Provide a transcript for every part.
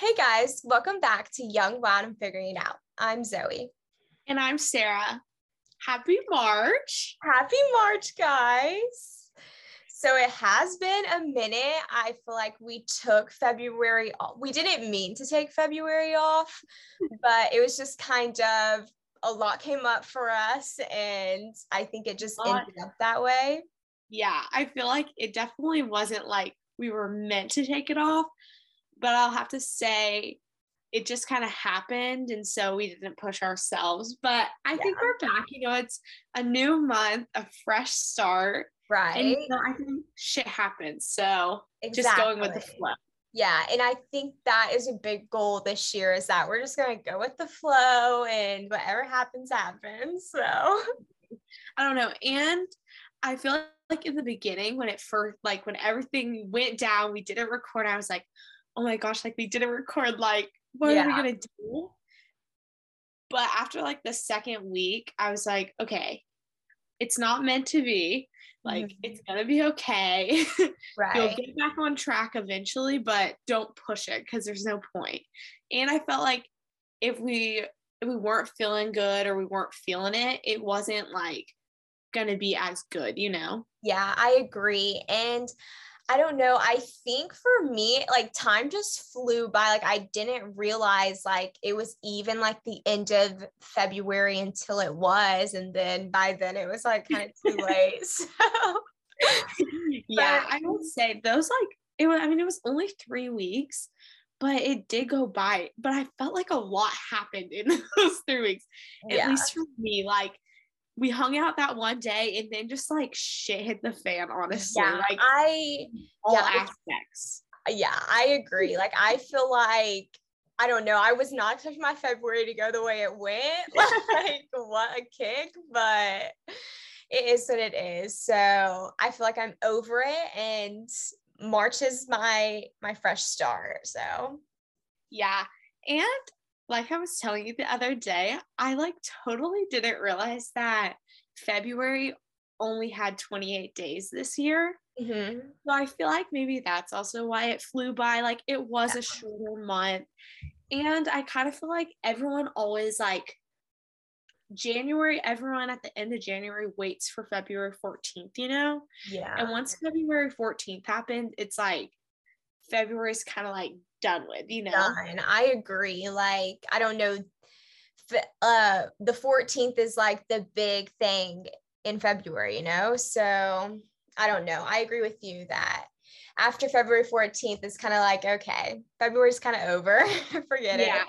Hey guys, welcome back to Young, Wild, and Figuring It Out. I'm Zoe. And I'm Sarah. Happy March. Happy March, guys. So it has been a minute. I feel like we took February off. We didn't mean to take February off, but it was just kind of a lot came up for us. And I think it just ended up that way. Yeah, I feel like it definitely wasn't like we were meant to take it off but I'll have to say it just kind of happened and so we didn't push ourselves but i yeah. think we're back you know it's a new month a fresh start right and you know, i think shit happens so exactly. just going with the flow yeah and i think that is a big goal this year is that we're just going to go with the flow and whatever happens happens so i don't know and i feel like in the beginning when it first like when everything went down we didn't record i was like oh my gosh, like we didn't record, like, what yeah. are we gonna do? But after like the second week, I was like, okay, it's not meant to be. Like mm-hmm. it's gonna be okay. Right. You'll get back on track eventually, but don't push it because there's no point. And I felt like if we if we weren't feeling good or we weren't feeling it, it wasn't like gonna be as good, you know? Yeah, I agree. And I don't know. I think for me, like time just flew by. Like I didn't realize like it was even like the end of February until it was. And then by then it was like kind of too late. So yeah, but, I would say those like it was I mean, it was only three weeks, but it did go by. But I felt like a lot happened in those three weeks. At yeah. least for me. Like we hung out that one day and then just like shit hit the fan, honestly. Yeah, like I all yeah, aspects. yeah, I agree. Like I feel like I don't know. I was not expecting my February to go the way it went. like what a kick, but it is what it is. So I feel like I'm over it and March is my my fresh start. So yeah. And like I was telling you the other day, I like totally didn't realize that February only had 28 days this year. Mm-hmm. So I feel like maybe that's also why it flew by. Like it was yeah. a shorter month. And I kind of feel like everyone always like January, everyone at the end of January waits for February 14th, you know? Yeah. And once February 14th happened, it's like February's kind of like done with, you know. Done. I agree. Like, I don't know. Uh, the 14th is like the big thing in February, you know? So I don't know. I agree with you that after February 14th is kind of like, okay, February's kind of over. Forget yeah. it.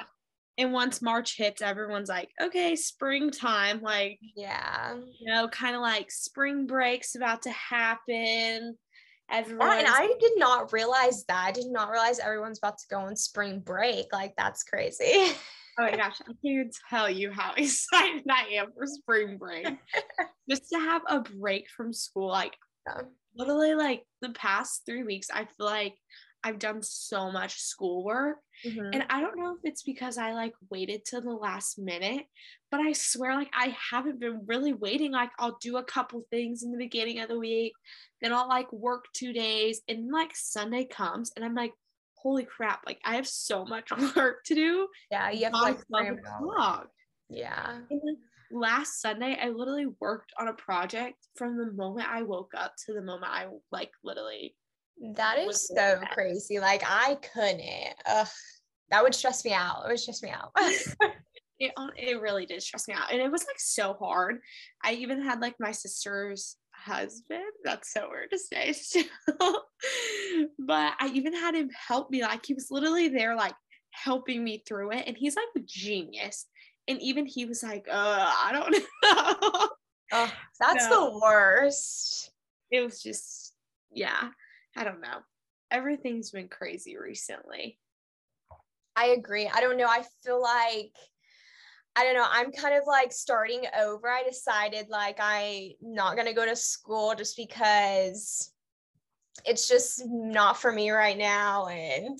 And once March hits, everyone's like, okay, springtime. Like, yeah, you know, kind of like spring break's about to happen everyone. And I did not realize that. I did not realize everyone's about to go on spring break. Like that's crazy. oh my gosh, I can't tell you how excited I am for spring break. Just to have a break from school. Like yeah. literally like the past three weeks, I feel like I've done so much schoolwork. Mm-hmm. And I don't know if it's because I like waited till the last minute, but I swear like I haven't been really waiting. Like I'll do a couple things in the beginning of the week, then I'll like work two days, and like Sunday comes and I'm like, holy crap, like I have so much work to do. Yeah, you have like 12 o'clock. Yeah. And last Sunday, I literally worked on a project from the moment I woke up to the moment I like literally that is so crazy. Like I couldn't. Ugh, that would stress me out. It would stress me out. it it really did stress me out, and it was like so hard. I even had like my sister's husband. That's so weird to say still. but I even had him help me. Like he was literally there, like helping me through it, and he's like a genius. And even he was like, "Uh, I don't know." Oh, that's so, the worst. It was just, yeah. I don't know. Everything's been crazy recently. I agree. I don't know. I feel like I don't know. I'm kind of like starting over. I decided like I'm not going to go to school just because it's just not for me right now and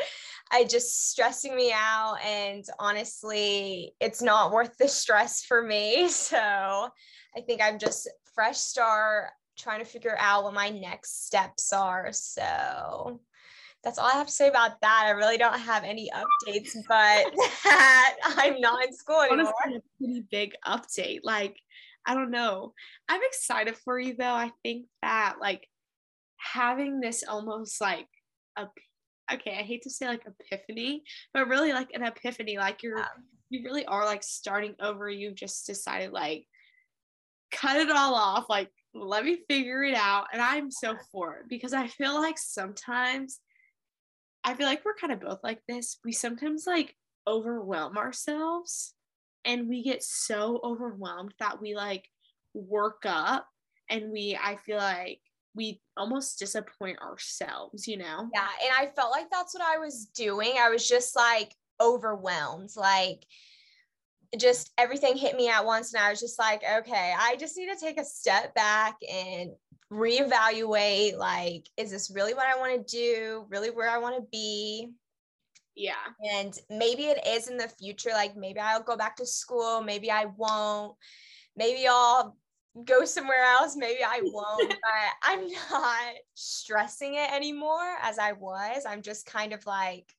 I just stressing me out and honestly, it's not worth the stress for me. So, I think I'm just fresh start trying to figure out what my next steps are. So that's all I have to say about that. I really don't have any updates, but I'm not in school anymore. Honestly, a pretty big update. Like, I don't know. I'm excited for you though. I think that like having this almost like a okay, I hate to say like epiphany, but really like an epiphany, like you're yeah. you really are like starting over. You've just decided like cut it all off, like let me figure it out. And I'm so for it because I feel like sometimes I feel like we're kind of both like this. We sometimes like overwhelm ourselves and we get so overwhelmed that we like work up and we I feel like we almost disappoint ourselves, you know? Yeah. And I felt like that's what I was doing. I was just like overwhelmed. Like, just everything hit me at once. And I was just like, okay, I just need to take a step back and reevaluate like, is this really what I want to do? Really where I want to be? Yeah. And maybe it is in the future. Like, maybe I'll go back to school. Maybe I won't. Maybe I'll go somewhere else. Maybe I won't, but I'm not stressing it anymore as I was. I'm just kind of like,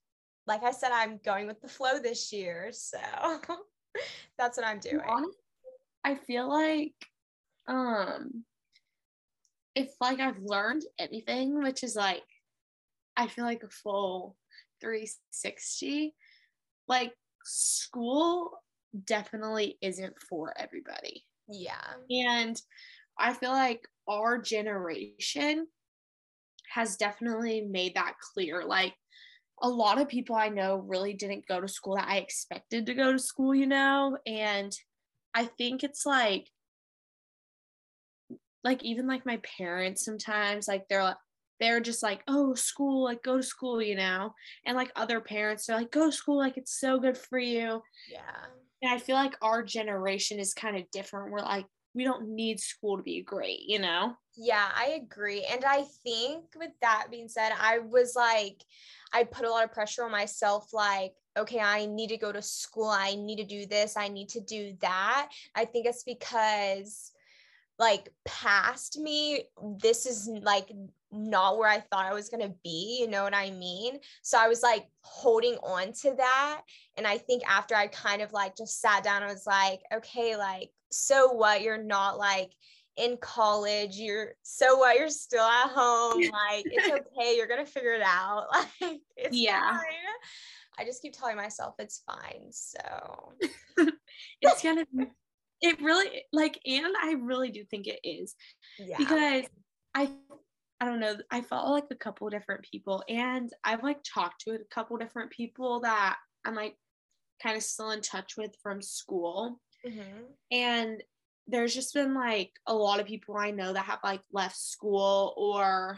like I said, I'm going with the flow this year. So that's what I'm doing. Honestly, I feel like, um, if like I've learned anything, which is like, I feel like a full 360, like school definitely isn't for everybody. Yeah. And I feel like our generation has definitely made that clear. Like a lot of people I know really didn't go to school that I expected to go to school, you know? And I think it's like, like even like my parents sometimes, like they're like, they're just like, oh, school, like go to school, you know? And like other parents, they're like, go to school, like it's so good for you. Yeah. And I feel like our generation is kind of different. We're like, we don't need school to be great, you know? Yeah, I agree. And I think with that being said, I was like, I put a lot of pressure on myself, like, okay, I need to go to school. I need to do this. I need to do that. I think it's because like past me this is like not where i thought i was going to be you know what i mean so i was like holding on to that and i think after i kind of like just sat down i was like okay like so what you're not like in college you're so what you're still at home like it's okay you're gonna figure it out like it's yeah fine. i just keep telling myself it's fine so it's gonna be it really like and i really do think it is yeah. because i i don't know i follow like a couple different people and i've like talked to a couple different people that i'm like kind of still in touch with from school mm-hmm. and there's just been like a lot of people i know that have like left school or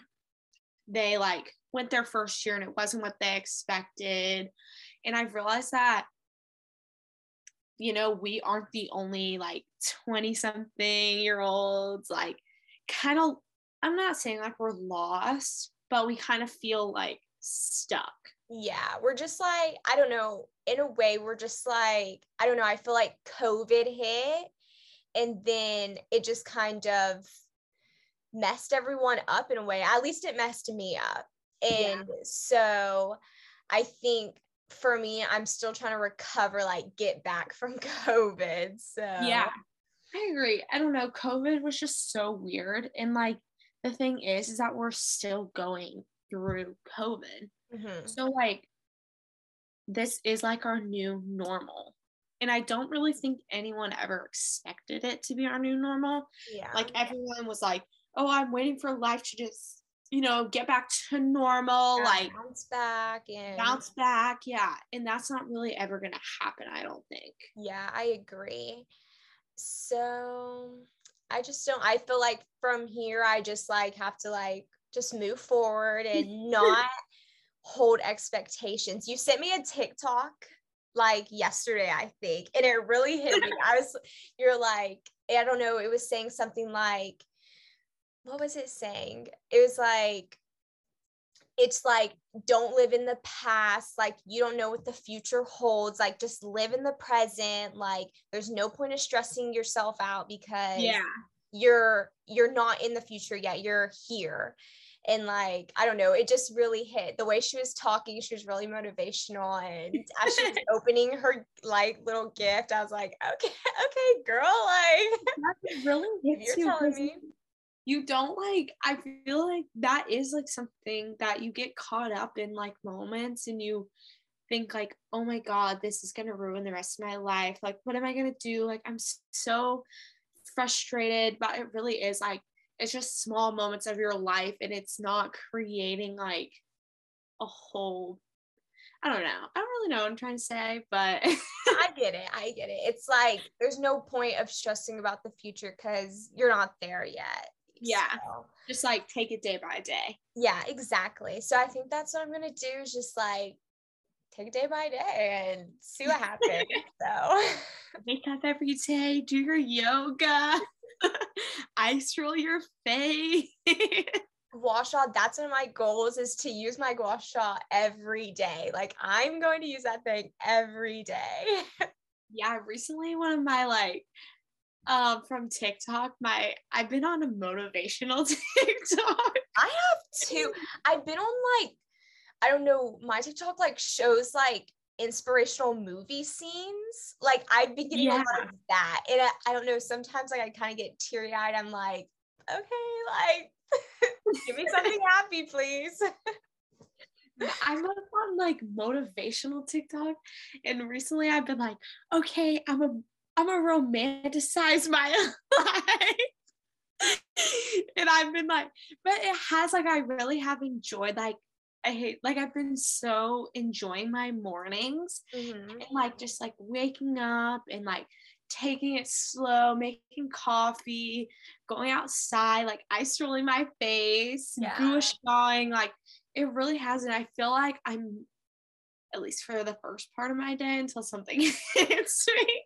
they like went their first year and it wasn't what they expected and i've realized that you know, we aren't the only like 20 something year olds, like kind of, I'm not saying like we're lost, but we kind of feel like stuck. Yeah, we're just like, I don't know, in a way, we're just like, I don't know, I feel like COVID hit and then it just kind of messed everyone up in a way. At least it messed me up. And yeah. so I think for me, I'm still trying to recover, like get back from COVID. So yeah, I agree. I don't know. COVID was just so weird. And like the thing is, is that we're still going through COVID. Mm-hmm. So like this is like our new normal. And I don't really think anyone ever expected it to be our new normal. Yeah. Like everyone was like, oh, I'm waiting for life to just you know, get back to normal, yeah, like bounce back and bounce back. Yeah. And that's not really ever going to happen, I don't think. Yeah, I agree. So I just don't, I feel like from here, I just like have to like just move forward and not hold expectations. You sent me a TikTok like yesterday, I think, and it really hit me. I was, you're like, I don't know, it was saying something like, what was it saying? It was like, it's like, don't live in the past. Like, you don't know what the future holds. Like, just live in the present. Like, there's no point of stressing yourself out because yeah, you're you're not in the future yet. You're here. And like I don't know, it just really hit. The way she was talking, she was really motivational, and as she was opening her like little gift, I was like, okay, okay, girl, like that really hits you're you telling me. You don't like. I feel like that is like something that you get caught up in like moments, and you think like, oh my god, this is gonna ruin the rest of my life. Like, what am I gonna do? Like, I'm so frustrated, but it really is like it's just small moments of your life and it's not creating like a whole I don't know. I don't really know what I'm trying to say, but I get it. I get it. It's like there's no point of stressing about the future because you're not there yet. Yeah. So. Just like take it day by day. Yeah, exactly. So I think that's what I'm gonna do is just like take it day by day and see what happens. so wake up every day, do your yoga. ice roll your face. gua sha, that's one of my goals is to use my gua sha every day. Like I'm going to use that thing every day. yeah, recently one of my like um from TikTok, my I've been on a motivational TikTok. I have too. I've been on like I don't know, my TikTok like shows like inspirational movie scenes. Like I've been getting yeah. a lot of that. And I, I don't know, sometimes like I kind of get teary eyed. I'm like, okay, like give me something happy, please. I'm on like motivational TikTok, and recently I've been like, okay, I'm a I'm a romanticize my life. and I've been like, but it has like I really have enjoyed like I hate like I've been so enjoying my mornings mm-hmm. and like just like waking up and like taking it slow, making coffee, going outside, like ice rolling my face, yeah. gua like it really has. And I feel like I'm at least for the first part of my day until something hits me,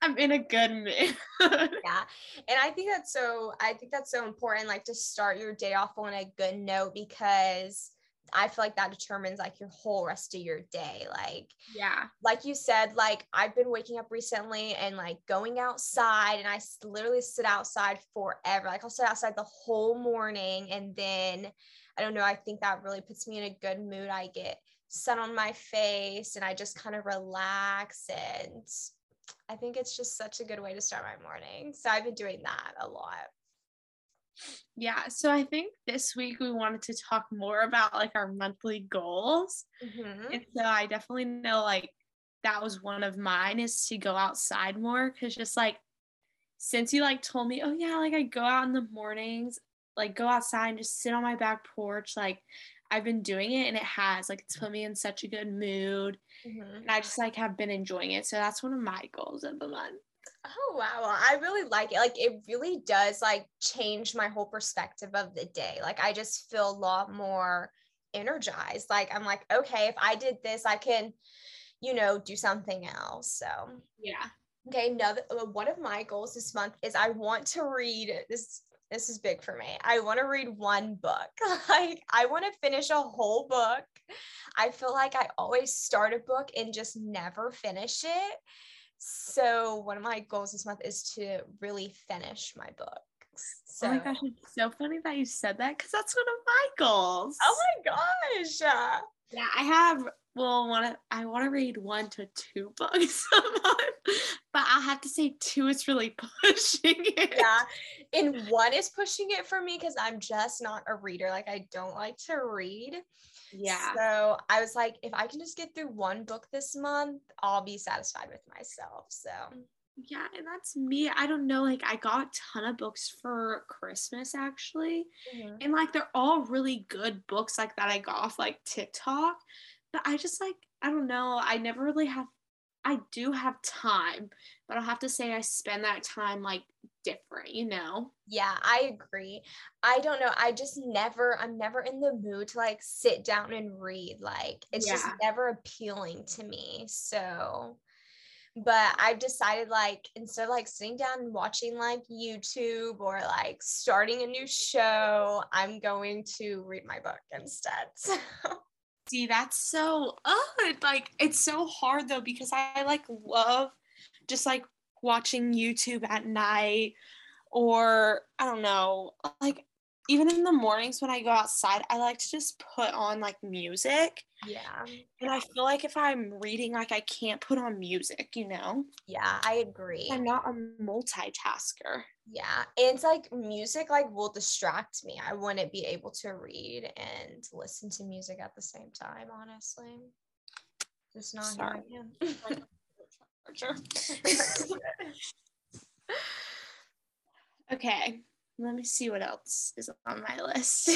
I'm in a good mood. yeah. And I think that's so I think that's so important, like to start your day off on a good note because I feel like that determines like your whole rest of your day. Like, yeah, like you said, like I've been waking up recently and like going outside, and I literally sit outside forever. Like, I'll sit outside the whole morning, and then I don't know, I think that really puts me in a good mood. I get sun on my face and I just kind of relax, and I think it's just such a good way to start my morning. So, I've been doing that a lot. Yeah, so I think this week we wanted to talk more about like our monthly goals. Mm-hmm. And so I definitely know like that was one of mine is to go outside more because just like since you like told me, oh yeah, like I go out in the mornings, like go outside and just sit on my back porch, like I've been doing it and it has like it's put me in such a good mood. Mm-hmm. And I just like have been enjoying it. So that's one of my goals of the month. Oh wow. Well, I really like it. Like it really does like change my whole perspective of the day. Like I just feel a lot more energized. Like I'm like, okay, if I did this, I can, you know, do something else. So yeah. Okay, another uh, one of my goals this month is I want to read this this is big for me. I want to read one book. like I want to finish a whole book. I feel like I always start a book and just never finish it. So one of my goals this month is to really finish my book. So, oh my gosh, it's so funny that you said that because that's one of my goals. Oh my gosh. Yeah, I have well to I want to read one to two books a month, but I'll have to say two is really pushing it. Yeah, and one is pushing it for me because I'm just not a reader. Like I don't like to read. Yeah. So I was like, if I can just get through one book this month, I'll be satisfied with myself. So yeah, and that's me. I don't know, like I got a ton of books for Christmas actually. Mm-hmm. And like they're all really good books like that I got off like TikTok. But I just like I don't know, I never really have I do have time, but I'll have to say I spend that time like different, you know? Yeah, I agree. I don't know. I just never, I'm never in the mood to like sit down and read. Like, it's yeah. just never appealing to me. So, but I've decided like instead of like sitting down and watching like YouTube or like starting a new show, I'm going to read my book instead. So. See, that's so oh, like it's so hard though because I like love just like watching YouTube at night or I don't know, like even in the mornings when I go outside, I like to just put on like music. Yeah. And I feel like if I'm reading, like I can't put on music, you know? Yeah, I agree. I'm not a multitasker. Yeah. And it's like music like will distract me. I wouldn't be able to read and listen to music at the same time, honestly. Just not Sorry. okay let me see what else is on my list.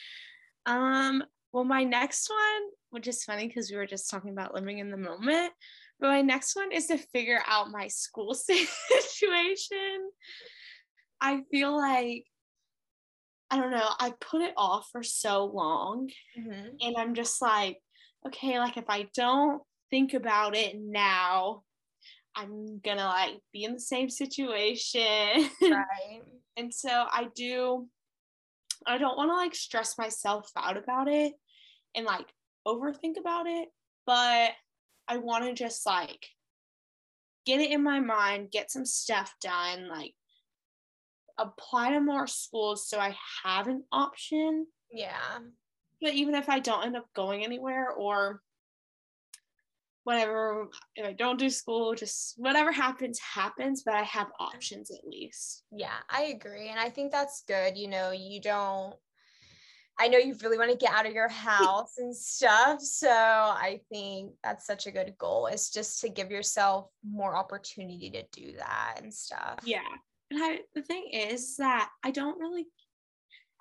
um, well, my next one, which is funny because we were just talking about living in the moment, but my next one is to figure out my school situation. I feel like I don't know, I put it off for so long. Mm-hmm. And I'm just like, okay, like if I don't think about it now, I'm gonna like be in the same situation. Right. And so I do, I don't want to like stress myself out about it and like overthink about it, but I want to just like get it in my mind, get some stuff done, like apply to more schools so I have an option. Yeah. But even if I don't end up going anywhere or whatever if i don't do school just whatever happens happens but i have options at least yeah i agree and i think that's good you know you don't i know you really want to get out of your house and stuff so i think that's such a good goal is just to give yourself more opportunity to do that and stuff yeah and i the thing is that i don't really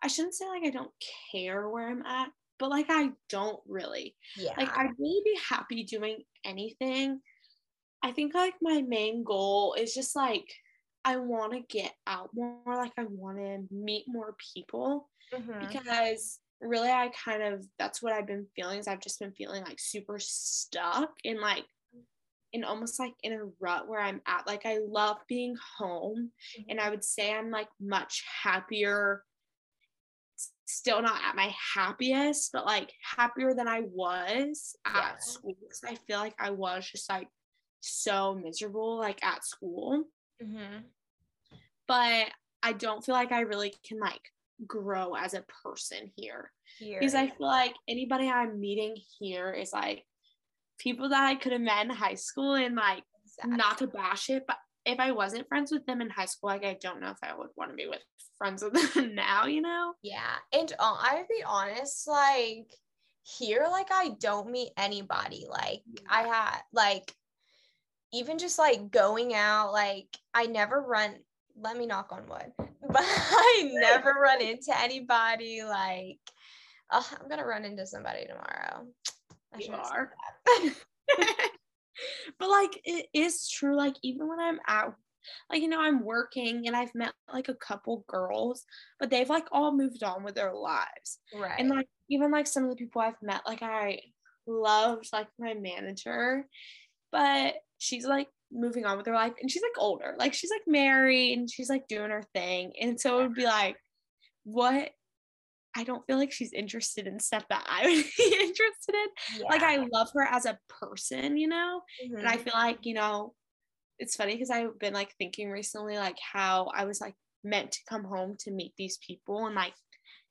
i shouldn't say like i don't care where i'm at but like I don't really. Yeah. Like I'd really be happy doing anything. I think like my main goal is just like I want to get out more, like I want to meet more people mm-hmm. because really I kind of that's what I've been feeling is I've just been feeling like super stuck in like in almost like in a rut where I'm at. Like I love being home mm-hmm. and I would say I'm like much happier still not at my happiest, but like happier than I was at yeah. school. Cause I feel like I was just like so miserable like at school. Mm-hmm. But I don't feel like I really can like grow as a person here. here because I feel like anybody I'm meeting here is like people that I could have met in high school and like exactly. not to bash it, but if I wasn't friends with them in high school, like I don't know if I would want to be with friends with them now, you know? Yeah. And uh, I'd be honest, like here, like I don't meet anybody. Like yeah. I had like even just like going out, like I never run let me knock on wood, but I never run into anybody like oh, I'm gonna run into somebody tomorrow. I you are. but like it is true like even when i'm at like you know i'm working and i've met like a couple girls but they've like all moved on with their lives right and like even like some of the people i've met like i loved like my manager but she's like moving on with her life and she's like older like she's like married and she's like doing her thing and so it would be like what I don't feel like she's interested in stuff that I would be interested in. Yeah. Like I love her as a person, you know? Mm-hmm. And I mm-hmm. feel like, you know, it's funny because I've been like thinking recently like how I was like meant to come home to meet these people and like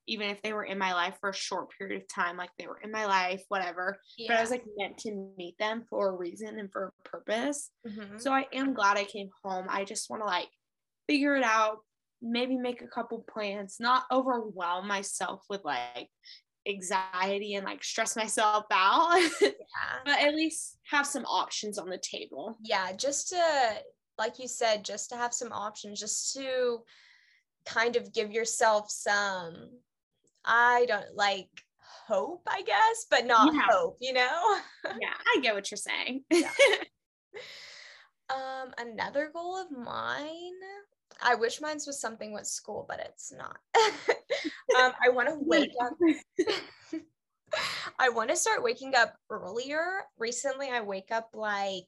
even if they were in my life for a short period of time, like they were in my life, whatever. Yeah. But I was like meant to meet them for a reason and for a purpose. Mm-hmm. So I am glad I came home. I just want to like figure it out, maybe make a couple plans, not overwhelm myself with like anxiety and like stress myself out. Yeah. but at least have some options on the table. Yeah, just to like you said, just to have some options, just to kind of give yourself some I don't like hope, I guess, but not yeah. hope, you know? yeah, I get what you're saying. yeah. Um, another goal of mine I wish mine was something with school, but it's not. um, I want to wake up. I want to start waking up earlier. Recently, I wake up like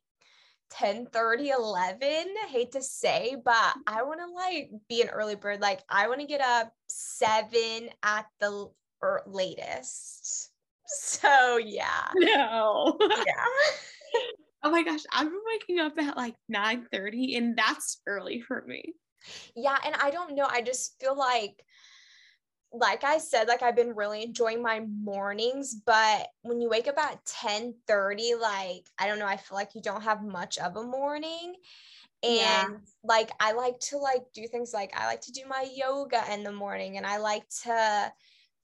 10 30 11 hate to say but i want to like be an early bird like i want to get up seven at the er- latest. So yeah. No. Yeah. Oh my gosh i've been waking up at like 9 30 and that's early for me. Yeah and i don't know i just feel like like I said, like I've been really enjoying my mornings, but when you wake up at 10 30, like I don't know, I feel like you don't have much of a morning. And yeah. like I like to like do things like I like to do my yoga in the morning and I like to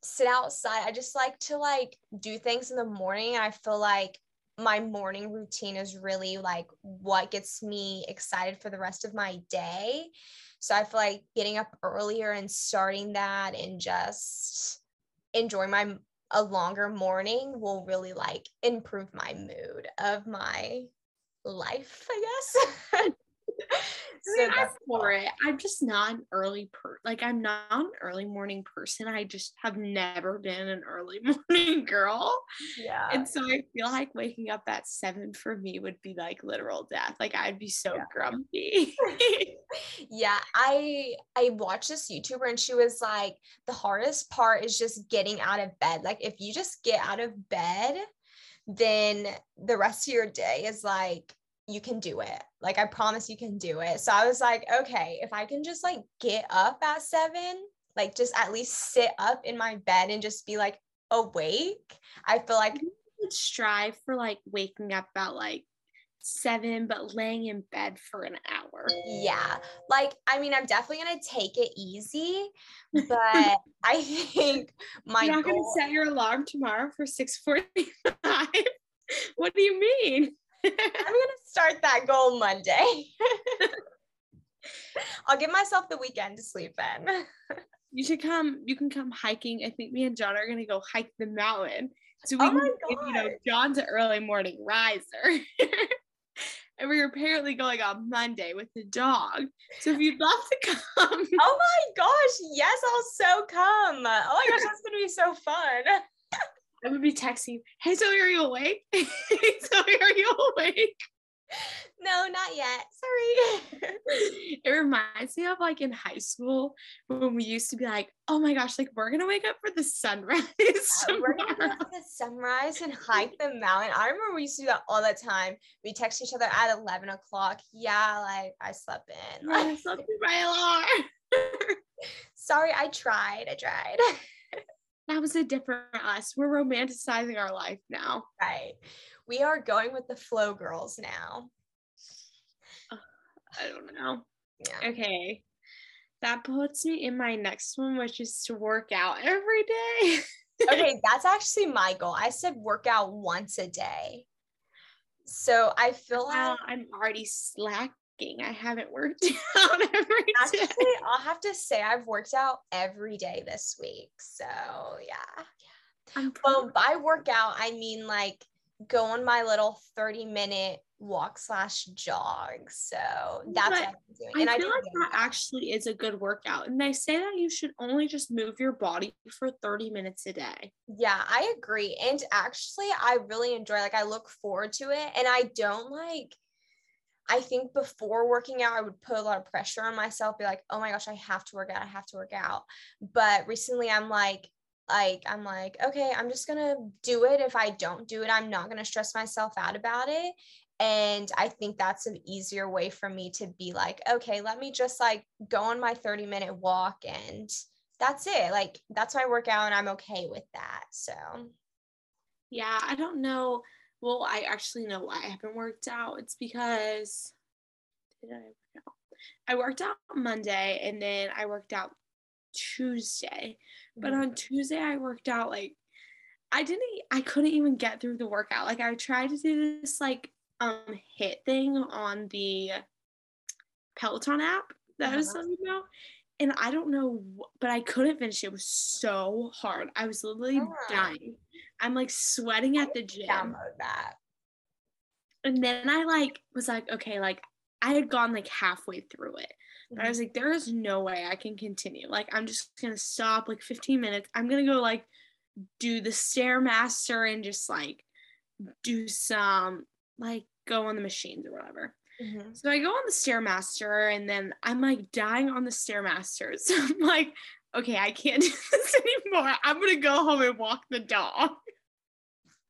sit outside. I just like to like do things in the morning. I feel like my morning routine is really like what gets me excited for the rest of my day. So I feel like getting up earlier and starting that and just enjoying my a longer morning will really like improve my mood of my life, I guess. so I'm for it. I'm just not an early per like I'm not an early morning person. I just have never been an early morning girl. Yeah. And so I feel like waking up at seven for me would be like literal death. Like I'd be so yeah. grumpy. yeah. I I watched this YouTuber and she was like, the hardest part is just getting out of bed. Like if you just get out of bed, then the rest of your day is like you can do it. Like, I promise you can do it. So I was like, okay, if I can just like get up at seven, like just at least sit up in my bed and just be like awake, I feel like I would strive for like waking up at like seven, but laying in bed for an hour. Yeah. Like, I mean, I'm definitely going to take it easy, but I think my You're not going to set your alarm tomorrow for 645. what do you mean? I'm gonna start that goal Monday. I'll give myself the weekend to sleep in. you should come. You can come hiking. I think me and John are gonna go hike the mountain. So we oh can, you know, John's an early morning riser. and we're apparently going on Monday with the dog. So if you'd love to come. Oh my gosh, yes, I'll so come. Oh my gosh, that's gonna be so fun. I would be texting, hey Zoe, are you awake? hey Zoe, are you awake? No, not yet. Sorry. it reminds me of like in high school when we used to be like, oh my gosh, like we're gonna wake up for the sunrise. Yeah, we're gonna wake up for the sunrise and hike the mountain. I remember we used to do that all the time. We text each other at 11 o'clock. Yeah, like I slept in. I slept in my alarm. Sorry, I tried. I tried that was a different us. We're romanticizing our life now. Right. We are going with the flow girls now. I don't know. Yeah. Okay. That puts me in my next one, which is to work out every day. okay, that's actually my goal. I said work out once a day. So I feel like I'm already slack I haven't worked out every Actually, day. I'll have to say I've worked out every day this week. So yeah. yeah. Well, by workout, I mean like go on my little 30 minute walk slash jog. So that's but what I'm doing. And I feel I like that, that actually is a good workout. And they say that you should only just move your body for 30 minutes a day. Yeah, I agree. And actually, I really enjoy like I look forward to it. And I don't like I think before working out, I would put a lot of pressure on myself, be like, oh my gosh, I have to work out, I have to work out. But recently I'm like, like, I'm like, okay, I'm just gonna do it. If I don't do it, I'm not gonna stress myself out about it. And I think that's an easier way for me to be like, okay, let me just like go on my 30 minute walk and that's it. Like, that's my workout, and I'm okay with that. So, yeah, I don't know well, I actually know why I haven't worked out. It's because did I work out? I worked out Monday and then I worked out Tuesday. But mm-hmm. on Tuesday I worked out like I didn't I couldn't even get through the workout. Like I tried to do this like um HIIT thing on the Peloton app that uh-huh. I was uh-huh. telling you about. And I don't know, but I couldn't finish it. It was so hard. I was literally dying. I'm like sweating at the gym. Download that. And then I like was like, okay, like I had gone like halfway through it. But I was mm-hmm. like, there is no way I can continue. Like, I'm just gonna stop like 15 minutes. I'm gonna go like do the stairmaster and just like do some like go on the machines or whatever. Mm-hmm. So I go on the stairmaster and then I'm like dying on the stairmaster. So I'm like, okay, I can't do this anymore. I'm gonna go home and walk the dog.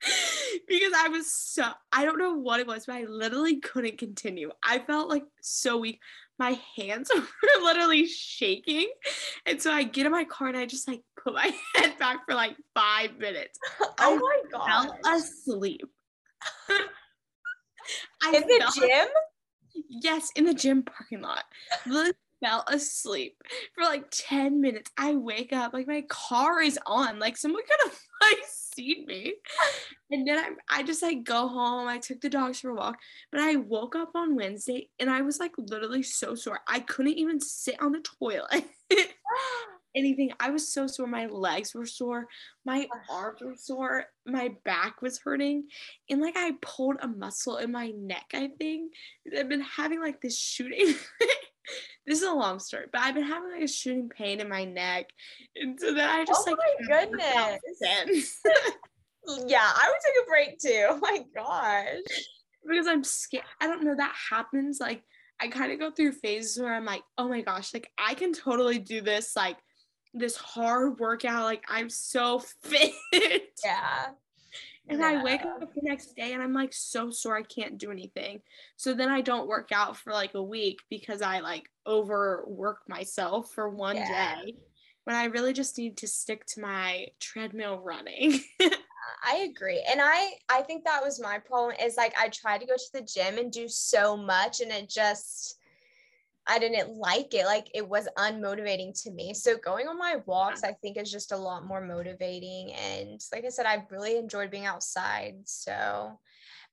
because I was so I don't know what it was, but I literally couldn't continue. I felt like so weak. my hands were literally shaking. And so I get in my car and I just like put my head back for like five minutes. Oh my god. Fell asleep. I in the gym? Yes, in the gym parking lot. Fell asleep for like 10 minutes. I wake up, like my car is on. Like someone could have like seen me. And then I, I just like go home. I took the dogs for a walk. But I woke up on Wednesday and I was like literally so sore. I couldn't even sit on the toilet. Anything. I was so sore. My legs were sore. My arms were sore. My back was hurting. And like I pulled a muscle in my neck, I think. I've been having like this shooting this is a long story, but I've been having like a shooting pain in my neck. And so then I just like, oh like my goodness. yeah, I would take a break too. Oh my gosh. Because I'm scared. I don't know that happens. Like I kind of go through phases where I'm like, oh my gosh, like I can totally do this, like this hard workout. Like I'm so fit. Yeah. And I wake up the next day and I'm like so sore I can't do anything. So then I don't work out for like a week because I like overwork myself for one yeah. day when I really just need to stick to my treadmill running. I agree. And I I think that was my problem is like I tried to go to the gym and do so much and it just I didn't like it. Like it was unmotivating to me. So going on my walks, I think is just a lot more motivating. And like I said, I really enjoyed being outside. So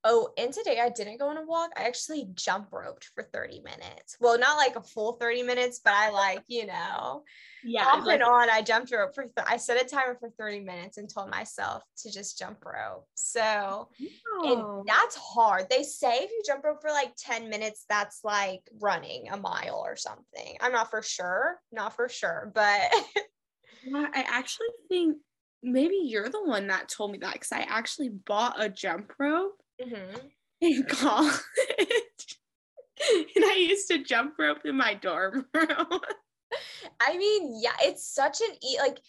Oh, and today I didn't go on a walk. I actually jump roped for 30 minutes. Well, not like a full 30 minutes, but I like, you know, yeah, off like, and on. I jumped rope for, th- I set a timer for 30 minutes and told myself to just jump rope. So, oh. and that's hard. They say if you jump rope for like 10 minutes, that's like running a mile or something. I'm not for sure, not for sure, but. I actually think maybe you're the one that told me that because I actually bought a jump rope mm-hmm. in college. and I used to jump rope in my dorm room. I mean, yeah, it's such an e like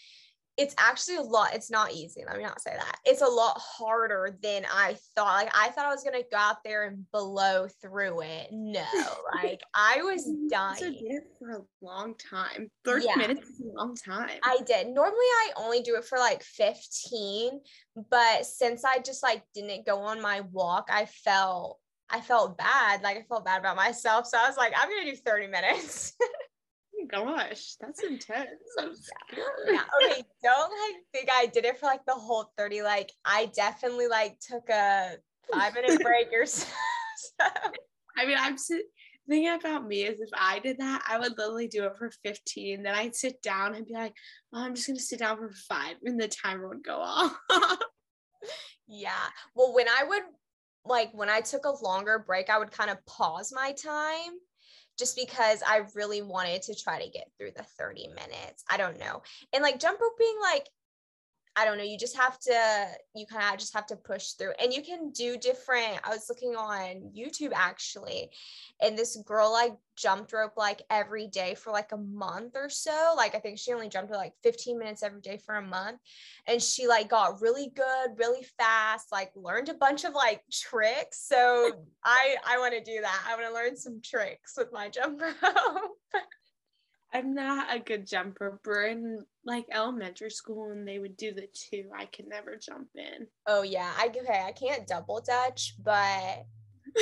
it's actually a lot. It's not easy. Let me not say that. It's a lot harder than I thought. Like I thought I was gonna go out there and blow through it. No, like I was dying. So did it for a long time. Thirty yeah. minutes is a long time. I did. Normally I only do it for like 15, but since I just like didn't go on my walk, I felt I felt bad. Like I felt bad about myself. So I was like, I'm gonna do 30 minutes. gosh, that's intense. I'm yeah. Okay, don't like think I did it for like the whole 30. Like I definitely like took a five minute break or so. I mean, I'm thinking about me is if I did that, I would literally do it for 15. Then I'd sit down and be like, oh, I'm just gonna sit down for five, and the timer would go off. yeah. Well, when I would like when I took a longer break, I would kind of pause my time just because I really wanted to try to get through the 30 minutes. I don't know. And like jump roping, like I don't know, you just have to, you kind of just have to push through. And you can do different. I was looking on YouTube actually, and this girl like jumped rope like every day for like a month or so. Like I think she only jumped like 15 minutes every day for a month. And she like got really good, really fast, like learned a bunch of like tricks. So I I want to do that. I want to learn some tricks with my jump rope. I'm not a good jumper. We're in like elementary school and they would do the two. I could never jump in. Oh yeah. I okay, I can't double dutch, but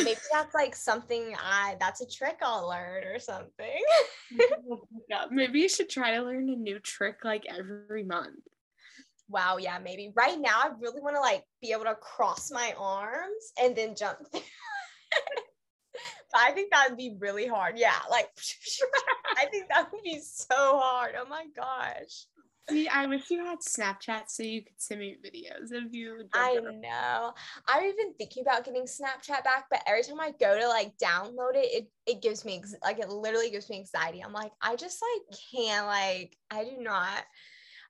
maybe that's like something I that's a trick I'll learn or something. maybe you should try to learn a new trick like every month. Wow, yeah, maybe. Right now I really want to like be able to cross my arms and then jump I think that would be really hard. Yeah, like I think that would be so hard. Oh my gosh. See, I wish you had Snapchat so you could send me videos of you. I know. I'm even thinking about getting Snapchat back, but every time I go to like download it, it it gives me like it literally gives me anxiety. I'm like, I just like can't like I do not.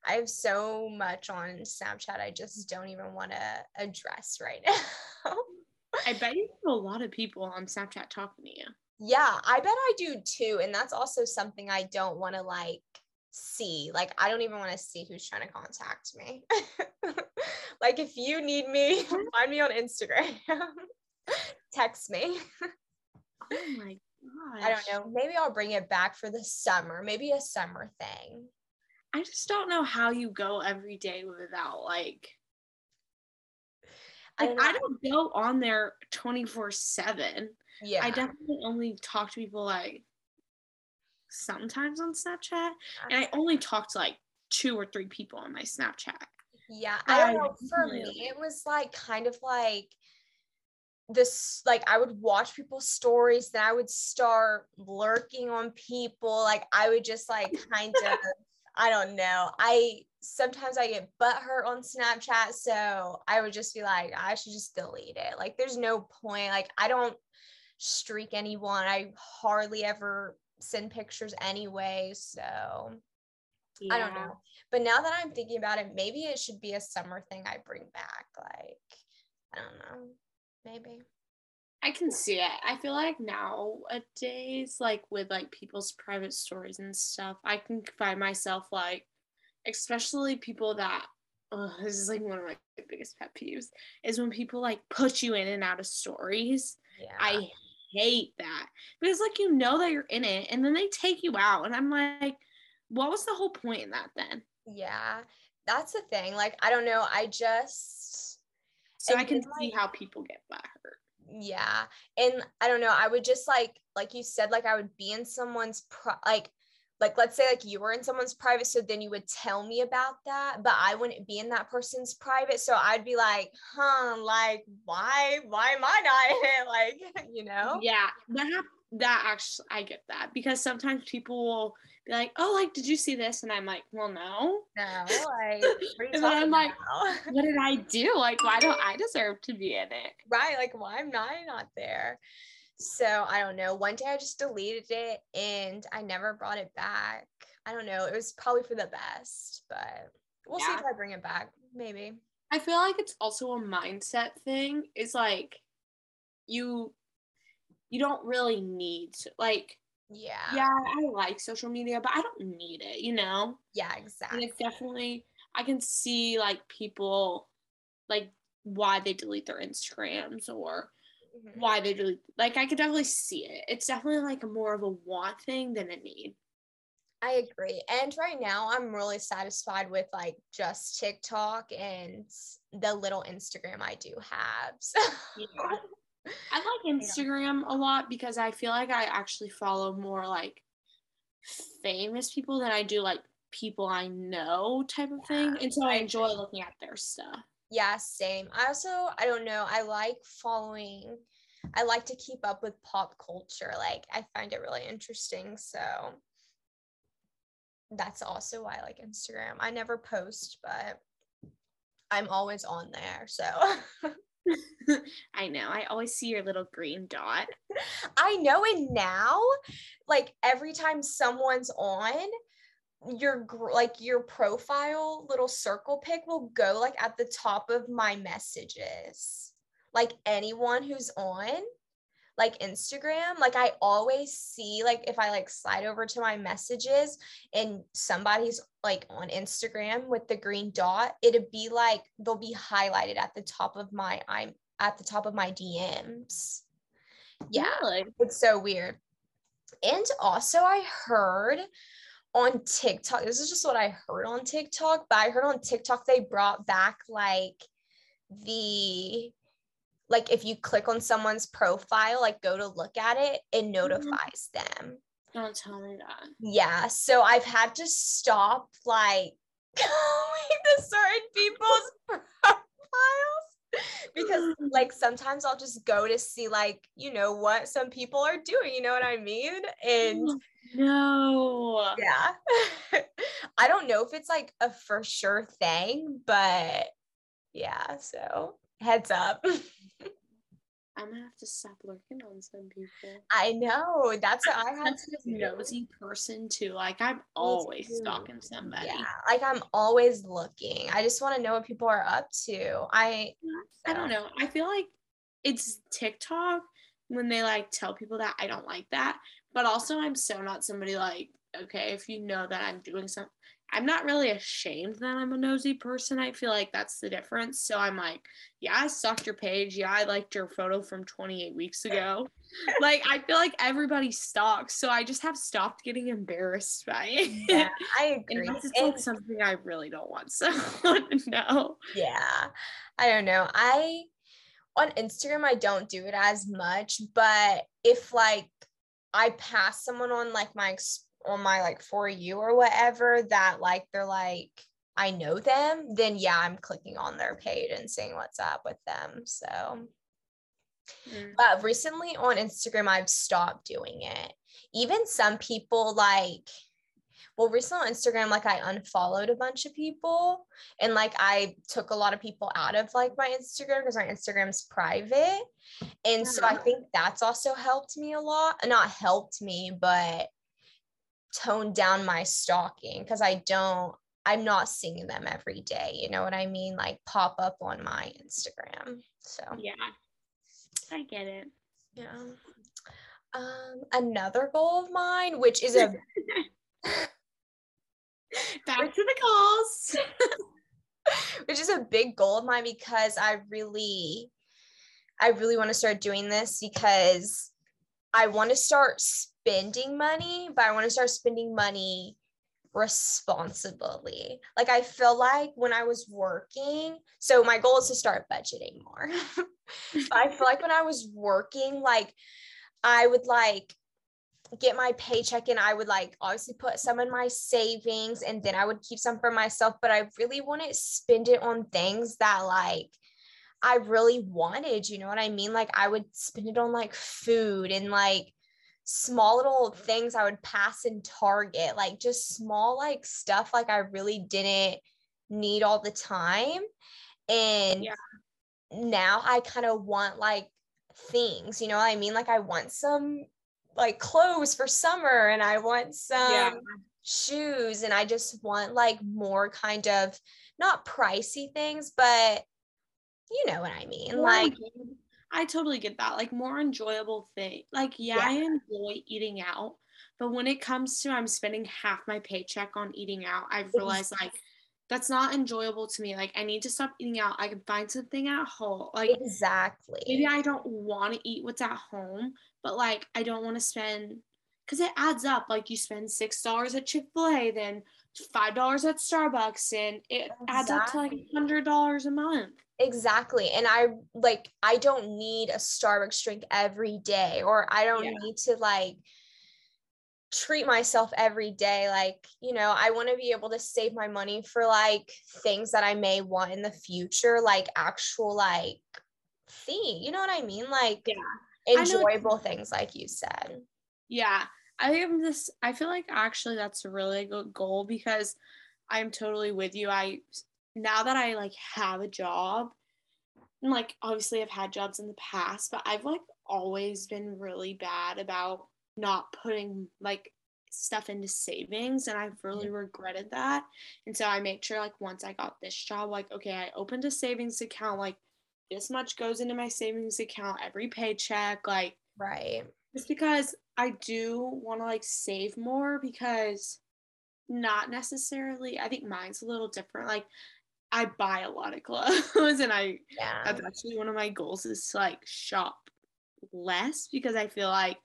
I have so much on Snapchat. I just don't even want to address right now. I bet you have a lot of people on Snapchat talking to you. Yeah, I bet I do too. And that's also something I don't want to like see. Like, I don't even want to see who's trying to contact me. like, if you need me, find me on Instagram, text me. oh my God. I don't know. Maybe I'll bring it back for the summer. Maybe a summer thing. I just don't know how you go every day without like like don't, I don't go on there 24/7. yeah. I definitely only talk to people like sometimes on Snapchat and I only talk to like two or three people on my Snapchat. Yeah, I don't know. For me, it was like kind of like this like I would watch people's stories, then I would start lurking on people. Like I would just like kind of I don't know. I sometimes I get butthurt on Snapchat, so I would just be like, I should just delete it. Like there's no point. Like I don't streak anyone. I hardly ever send pictures anyway, so I don't know. But now that I'm thinking about it, maybe it should be a summer thing I bring back. Like, I don't know. Maybe. I can see it. I feel like nowadays, like with like people's private stories and stuff, I can find myself like, especially people that, oh, this is like one of my biggest pet peeves, is when people like put you in and out of stories. Yeah. I hate that because like you know that you're in it and then they take you out and I'm like, what was the whole point in that then? yeah. That's the thing. Like, I don't know. I just, So I can then, see how people get butthurt. yeah. And I don't know. I would just like, like you said, like I would be in someone's, pri- like, like let's say like you were in someone's private so then you would tell me about that but i wouldn't be in that person's private so i'd be like huh like why why am i not in it like you know Yeah, that that actually I get that because sometimes people will be like, "Oh, like, did you see this?" And I'm like, "Well, no. No, like, what are you And then I'm talking like- What did I do? Like, why don't I deserve to be in it?" right, like, why am I not there? So I don't know. One day I just deleted it and I never brought it back. I don't know. It was probably for the best, but we'll see if I bring it back. Maybe. I feel like it's also a mindset thing. Is like you you don't really need to, like Yeah. yeah, I like social media, but I don't need it, you know? Yeah, exactly. And it's definitely I can see like people like why they delete their Instagrams or Mhm. why they delete like I could definitely see it. It's definitely like more of a want thing than a need. I agree. And right now I'm really satisfied with like just TikTok and the little Instagram I do have. So Yeah. I like Instagram a lot because I feel like I actually follow more like famous people than I do like people I know type of thing. And so I enjoy looking at their stuff. Yeah, same. I also, I don't know, I like following, I like to keep up with pop culture. Like, I find it really interesting. So, that's also why I like Instagram. I never post, but I'm always on there. So, I know. I always see your little green dot. I know. And now, like, every time someone's on, your like your profile little circle pic will go like at the top of my messages like anyone who's on like instagram like i always see like if i like slide over to my messages and somebody's like on instagram with the green dot it'd be like they'll be highlighted at the top of my i'm at the top of my dms yeah Really? it's so weird. And also, I heard on TikTok, this is just what I heard on TikTok, but I heard on TikTok they brought back like the like if you click on someone's profile, like go to look at it, it mm-hmm. notifies them. Don't tell me that. Yeah. So I've had to stop like going to certain people's profiles because like sometimes I'll just go to see like you know what some people are doing, you know what I mean? And no. yeah. I don't know if it's like a for sure thing, but yeah, so heads up. I'm gonna have to stop lurking on some people. I know. That's what I had Such to a do. nosy person too. Like I'm always stalking somebody. Yeah, like I'm always looking. I just want to know what people are up to. I I don't know. I feel like it's TikTok when they like tell people that I don't like that. But also I'm so not somebody like, okay, if you know that I'm doing some I'm not really ashamed that I'm a nosy person. I feel like that's the difference. So I'm like, yeah, I stalked your page. Yeah, I liked your photo from 28 weeks ago. like I feel like everybody stalks. So I just have stopped getting embarrassed by it. Yeah, I agree. Unless it's like something I really don't want someone to know. Yeah. I don't know. I on Instagram I don't do it as much, but if like I pass someone on like my on my like for you or whatever that like they're like I know them, then yeah, I'm clicking on their page and seeing what's up with them. So mm. but recently on Instagram I've stopped doing it. Even some people like well recently on instagram like i unfollowed a bunch of people and like i took a lot of people out of like my instagram because my instagram's private and so i think that's also helped me a lot not helped me but toned down my stalking because I don't, I'm not seeing them every day. You know what I mean? Like pop up on my Instagram. So, yeah, I get it. Yeah. Um, another goal of mine, which is a back to the calls. which is a big goal of mine because I really, I really want to start doing this because I want to start spending money, but I want to start spending money responsibly. Like I feel like when I was working, so my goal is to start budgeting more. I feel like when I was working, like I would like get my paycheck and I would like obviously put some in my savings and then I would keep some for myself, but I really want to spend it on things that like I really wanted, you know what I mean? Like I would spend it on like food and like small little things I would pass in Target, like just small like stuff like I really didn't need all the time. And yeah. now I kind of want like things, you know what I mean? Like I want some like clothes for summer and I want some yeah. shoes and I just want like more kind of not pricey things, but you know what I mean? More like I totally get that. Like more enjoyable thing. Like yeah, yeah, I enjoy eating out, but when it comes to I'm spending half my paycheck on eating out, I've realized like that's not enjoyable to me. Like I need to stop eating out. I can find something at home. Like exactly. Maybe I don't want to eat what's at home, but like I don't want to spend because it adds up. Like you spend six dollars at Chick Fil A, then five dollars at Starbucks, and it exactly. adds up to like hundred dollars a month. Exactly. And I like I don't need a Starbucks drink every day or I don't yeah. need to like treat myself every day like you know i want to be able to save my money for like things that i may want in the future like actual like thing you know what i mean like yeah enjoyable things like you said. Yeah i i'm just i feel like actually that's a really good goal because i'm totally with you. I now that I like have a job, and like obviously I've had jobs in the past, but I've like always been really bad about not putting like stuff into savings and I've really regretted that. And so I made sure like once I got this job, like, okay, I opened a savings account, like this much goes into my savings account every paycheck, like right. Just because I do want to like save more because not necessarily, I think mine's a little different. Like I buy a lot of clothes and I yeah. that's actually one of my goals is to like shop less because I feel like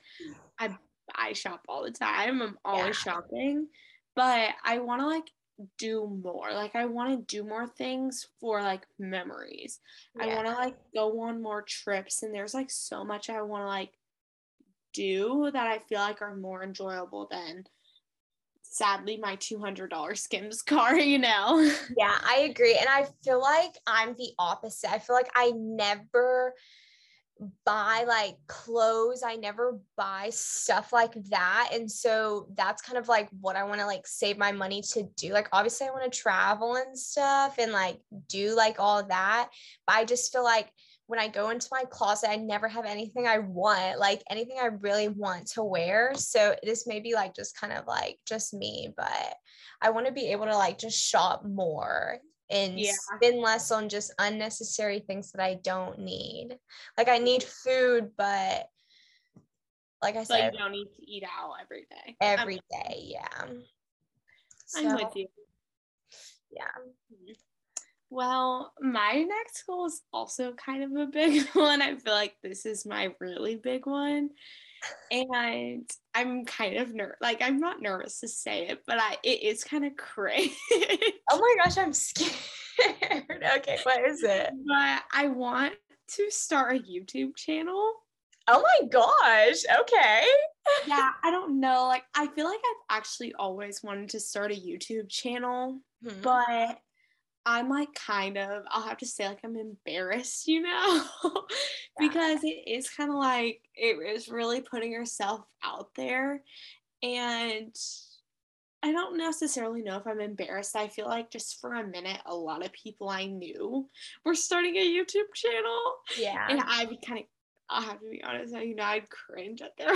I I shop all the time. I'm always yeah. shopping. But I want to like do more. Like I want to do more things for like memories. Yeah. I want to like go on more trips and there's like so much I want to like do that I feel like are more enjoyable than sadly my $200 skims car you know yeah i agree and i feel like i'm the opposite i feel like i never buy like clothes. I never buy stuff like that. And so that's kind of like what i want to like save my money to do. Like obviously i want to travel and stuff and like do like all that. But i just feel like when I go into my closet, I never have anything I want, like anything I really want to wear. So this may be like just kind of like just me, but I want to be able to like just shop more and yeah. spend less on just unnecessary things that I don't need. Like I need food, but like I said, like you don't need to eat out every day. Every I'm, day, yeah. So, I'm with you. Yeah. Hmm. Well, my next goal is also kind of a big one. I feel like this is my really big one. And I'm kind of nervous. Like I'm not nervous to say it, but I it is kind of crazy. oh my gosh, I'm scared. okay, what is it? But I want to start a YouTube channel. Oh my gosh. Okay. yeah, I don't know. Like I feel like I've actually always wanted to start a YouTube channel, hmm but I'm like kind of, I'll have to say, like, I'm embarrassed, you know, because it is kind of like it is really putting yourself out there. And I don't necessarily know if I'm embarrassed. I feel like just for a minute, a lot of people I knew were starting a YouTube channel. Yeah. And I would be kind of, I'll have to be honest, you know, I'd cringe at their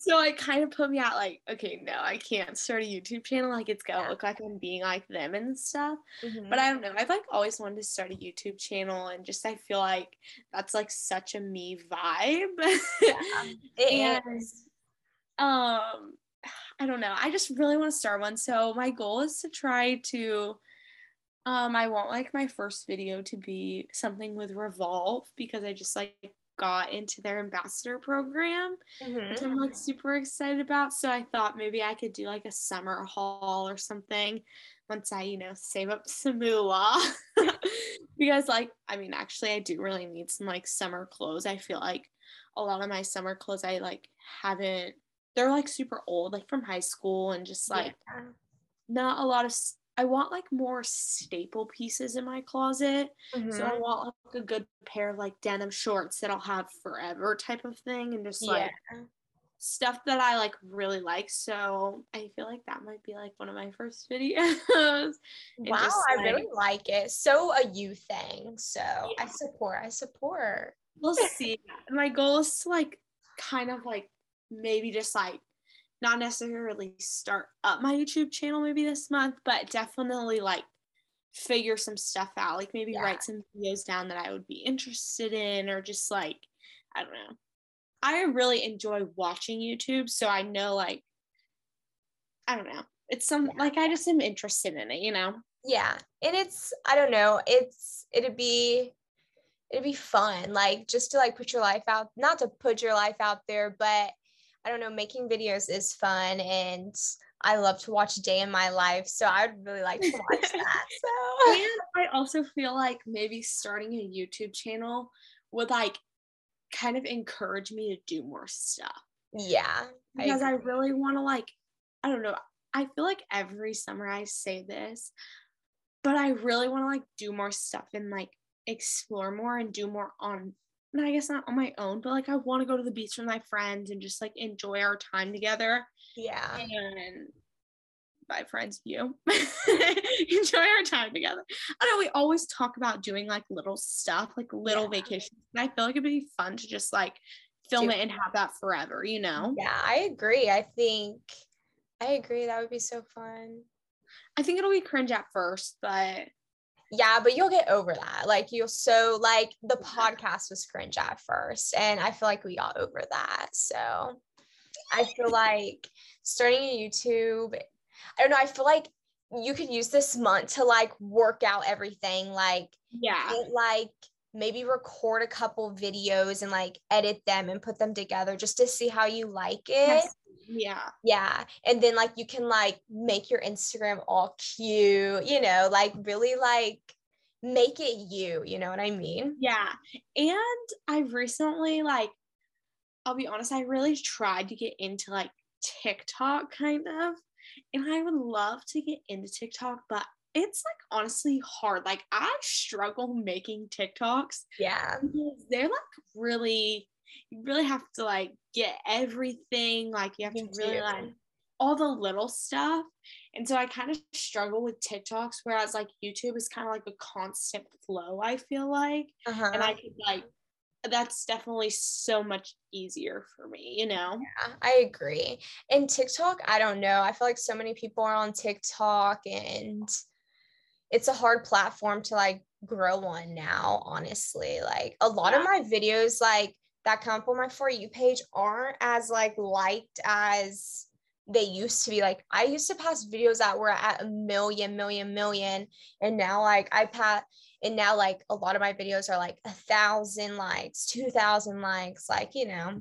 so it kind of put me out like, okay, no, I can't start a YouTube channel. Like it's gonna look like I'm being like them and stuff. Mm-hmm. But I don't know. I've like always wanted to start a YouTube channel and just I feel like that's like such a me vibe. Yeah, and is. um I don't know. I just really want to start one. So my goal is to try to um I want like my first video to be something with Revolve because I just like got into their ambassador program, mm-hmm. which I'm like super excited about. So I thought maybe I could do like a summer haul or something once I, you know, save up some moolah. because like, I mean, actually I do really need some like summer clothes. I feel like a lot of my summer clothes I like haven't they're like super old, like from high school and just like yeah. not a lot of I want like more staple pieces in my closet. Mm-hmm. So I mm-hmm. want like a good pair of like denim shorts that I'll have forever type of thing and just like yeah. stuff that I like really like. So I feel like that might be like one of my first videos. wow, just, I really like it. So a you thing. So yeah. I support, I support. We'll see. my goal is to like kind of like maybe just like not necessarily start up my YouTube channel maybe this month, but definitely like figure some stuff out. Like maybe yeah. write some videos down that I would be interested in, or just like, I don't know. I really enjoy watching YouTube. So I know, like, I don't know. It's some, yeah. like, I just am interested in it, you know? Yeah. And it's, I don't know, it's, it'd be, it'd be fun, like, just to like put your life out, not to put your life out there, but I don't know, making videos is fun and I love to watch day in my life. So I would really like to watch that. So and I also feel like maybe starting a YouTube channel would like kind of encourage me to do more stuff. Yeah. Because I, I really want to like, I don't know. I feel like every summer I say this, but I really want to like do more stuff and like explore more and do more on I guess not on my own, but like I want to go to the beach with my friends and just like enjoy our time together. Yeah. And my friends, you enjoy our time together. I know we always talk about doing like little stuff, like little yeah. vacations. And I feel like it'd be fun to just like film it and have that forever, you know? Yeah, I agree. I think I agree. That would be so fun. I think it'll be cringe at first, but yeah, but you'll get over that. Like you'll so like the podcast was cringe at first, and I feel like we got over that. So I feel like starting a YouTube, I don't know, I feel like you could use this month to like work out everything. Like, yeah, like maybe record a couple videos and like edit them and put them together just to see how you like it. Yes. Yeah. Yeah. And then like you can like make your Instagram all cute, you know, like really like make it you, you know what I mean? Yeah. And I've recently like I'll be honest, I really tried to get into like TikTok kind of. And I would love to get into TikTok, but it's like honestly hard. Like I struggle making TikToks. Yeah. They're like really you really have to like get everything. Like you have to really like all the little stuff. And so I kind of struggle with TikToks, whereas like YouTube is kind of like a constant flow, I feel like. Uh-huh. And I could like that's definitely so much easier for me, you know? Yeah, I agree. And TikTok, I don't know. I feel like so many people are on TikTok and it's a hard platform to like grow on now, honestly. Like a lot yeah. of my videos, like that come up on my For You page aren't as like liked as they used to be like I used to post videos that were at a million, million, million. And now like I pat and now like a lot of my videos are like a thousand likes, two thousand likes, like you know.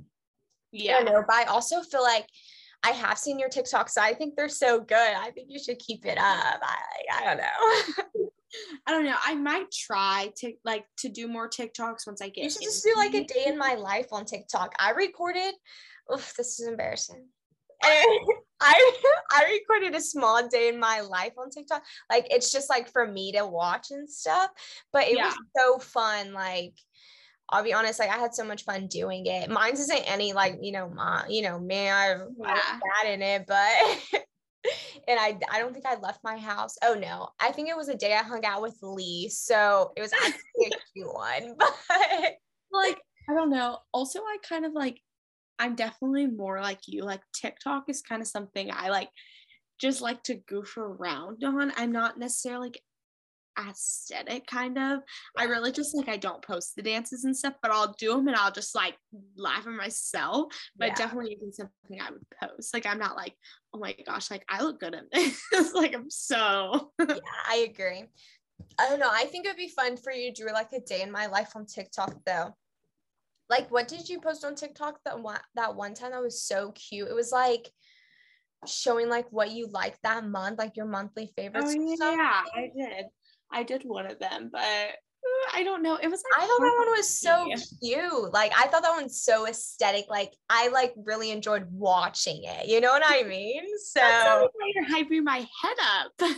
Yeah. I know, but I also feel like I have seen your TikToks. So I think they're so good. I think you should keep it up. I I don't know. I don't know. I might try to like to do more TikToks once I get. You should just do like a day in my life on TikTok. I recorded. Oof, this is embarrassing. I I recorded a small day in my life on TikTok. Like it's just like for me to watch and stuff. But it yeah. was so fun. Like I'll be honest, like I had so much fun doing it. Mine's isn't any like, you know, my, you know, man, I, yeah. I bad in it, but and I I don't think I left my house. Oh no, I think it was a day I hung out with Lee, so it was actually a cute one. But like I don't know. Also, I kind of like I'm definitely more like you. Like TikTok is kind of something I like just like to goof around on. I'm not necessarily like aesthetic kind of. I really just like I don't post the dances and stuff, but I'll do them and I'll just like laugh at myself. But yeah. definitely isn't something I would post. Like I'm not like, oh my gosh, like I look good in this. like I'm so Yeah, I agree. I don't know. I think it'd be fun for you to do like a day in my life on TikTok though. Like what did you post on TikTok that one that one time that was so cute? It was like showing like what you like that month, like your monthly favorites. Oh, yeah, I did. I did one of them, but uh, I don't know. It was like I thought that one was so cute. Like I thought that one's so aesthetic. Like I like really enjoyed watching it. You know what I mean? So you're hyping my head up. I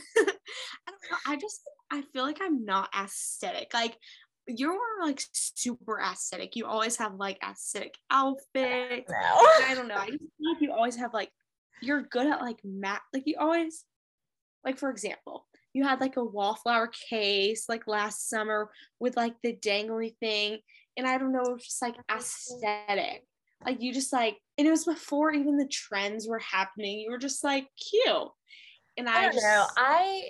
don't know. I just I feel like I'm not aesthetic. Like you're like super aesthetic. You always have like aesthetic outfits. I, I don't know. I just feel like you always have like you're good at like math. Like you always like for example, you had like a Wildflower case like last summer with like the dangly thing. And I don't know, it was just like aesthetic. Like you just like, and it was before even the trends were happening. You were just like cute. And I, I don't just, know. I,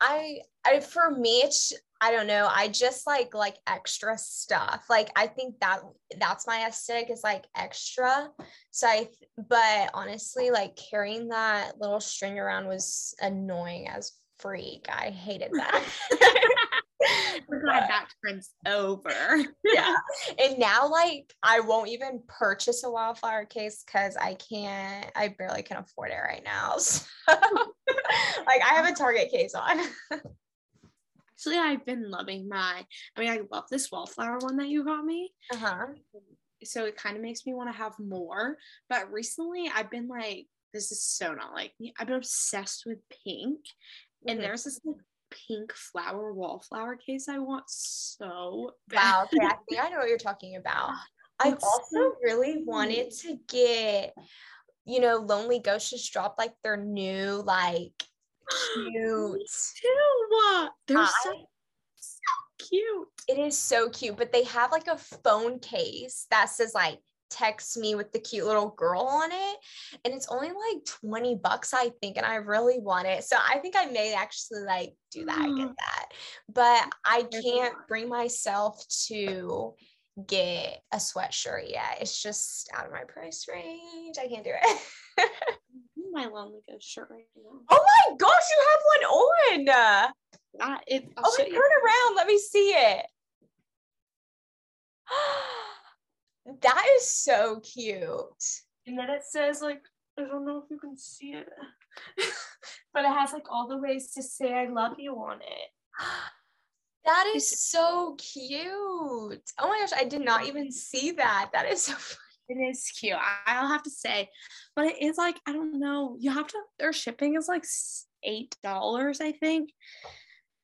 I, I, for me, it's, I don't know. I just like like extra stuff. Like I think that that's my aesthetic is like extra. So I but honestly like carrying that little string around was annoying as freak. I hated that. We're glad that trend's over. yeah. And now like I won't even purchase a wildflower case because I can't, I barely can afford it right now. So like I have a Target case on. Actually, I've been loving my, I mean, I love this Wildflower one that you got me. Uh-huh. So it kind of makes me want to have more. But recently I've been like, this is so not like me. I've been obsessed with pink and there's this like pink flower Wildflower case I want so bad. Wow, okay, I think I know what you're talking about. I also really wanted to get, you know, Lonely Ghost just dropped like their new like cute. too. They're I, so, so cute. It is so cute, but they have like a phone case that says like text me with the cute little girl on it and it's only like 20 bucks i think and i really want it. So i think i may actually like do that mm. get that. But i can't bring myself to get a sweatshirt yet. It's just out of my price range. I can't do it. My lonely ghost shirt right now. Oh my gosh you have one on! Uh, it, oh turn around. Let me see it That is so cute. And then it says like I don't know if you can see it, but it has like all the ways to say I love you on it. That is so cute. Oh my gosh, I did not even see that. That is so funny. It is cute. I'll have to say, but it is like I don't know. You have to. Their shipping is like eight dollars, I think,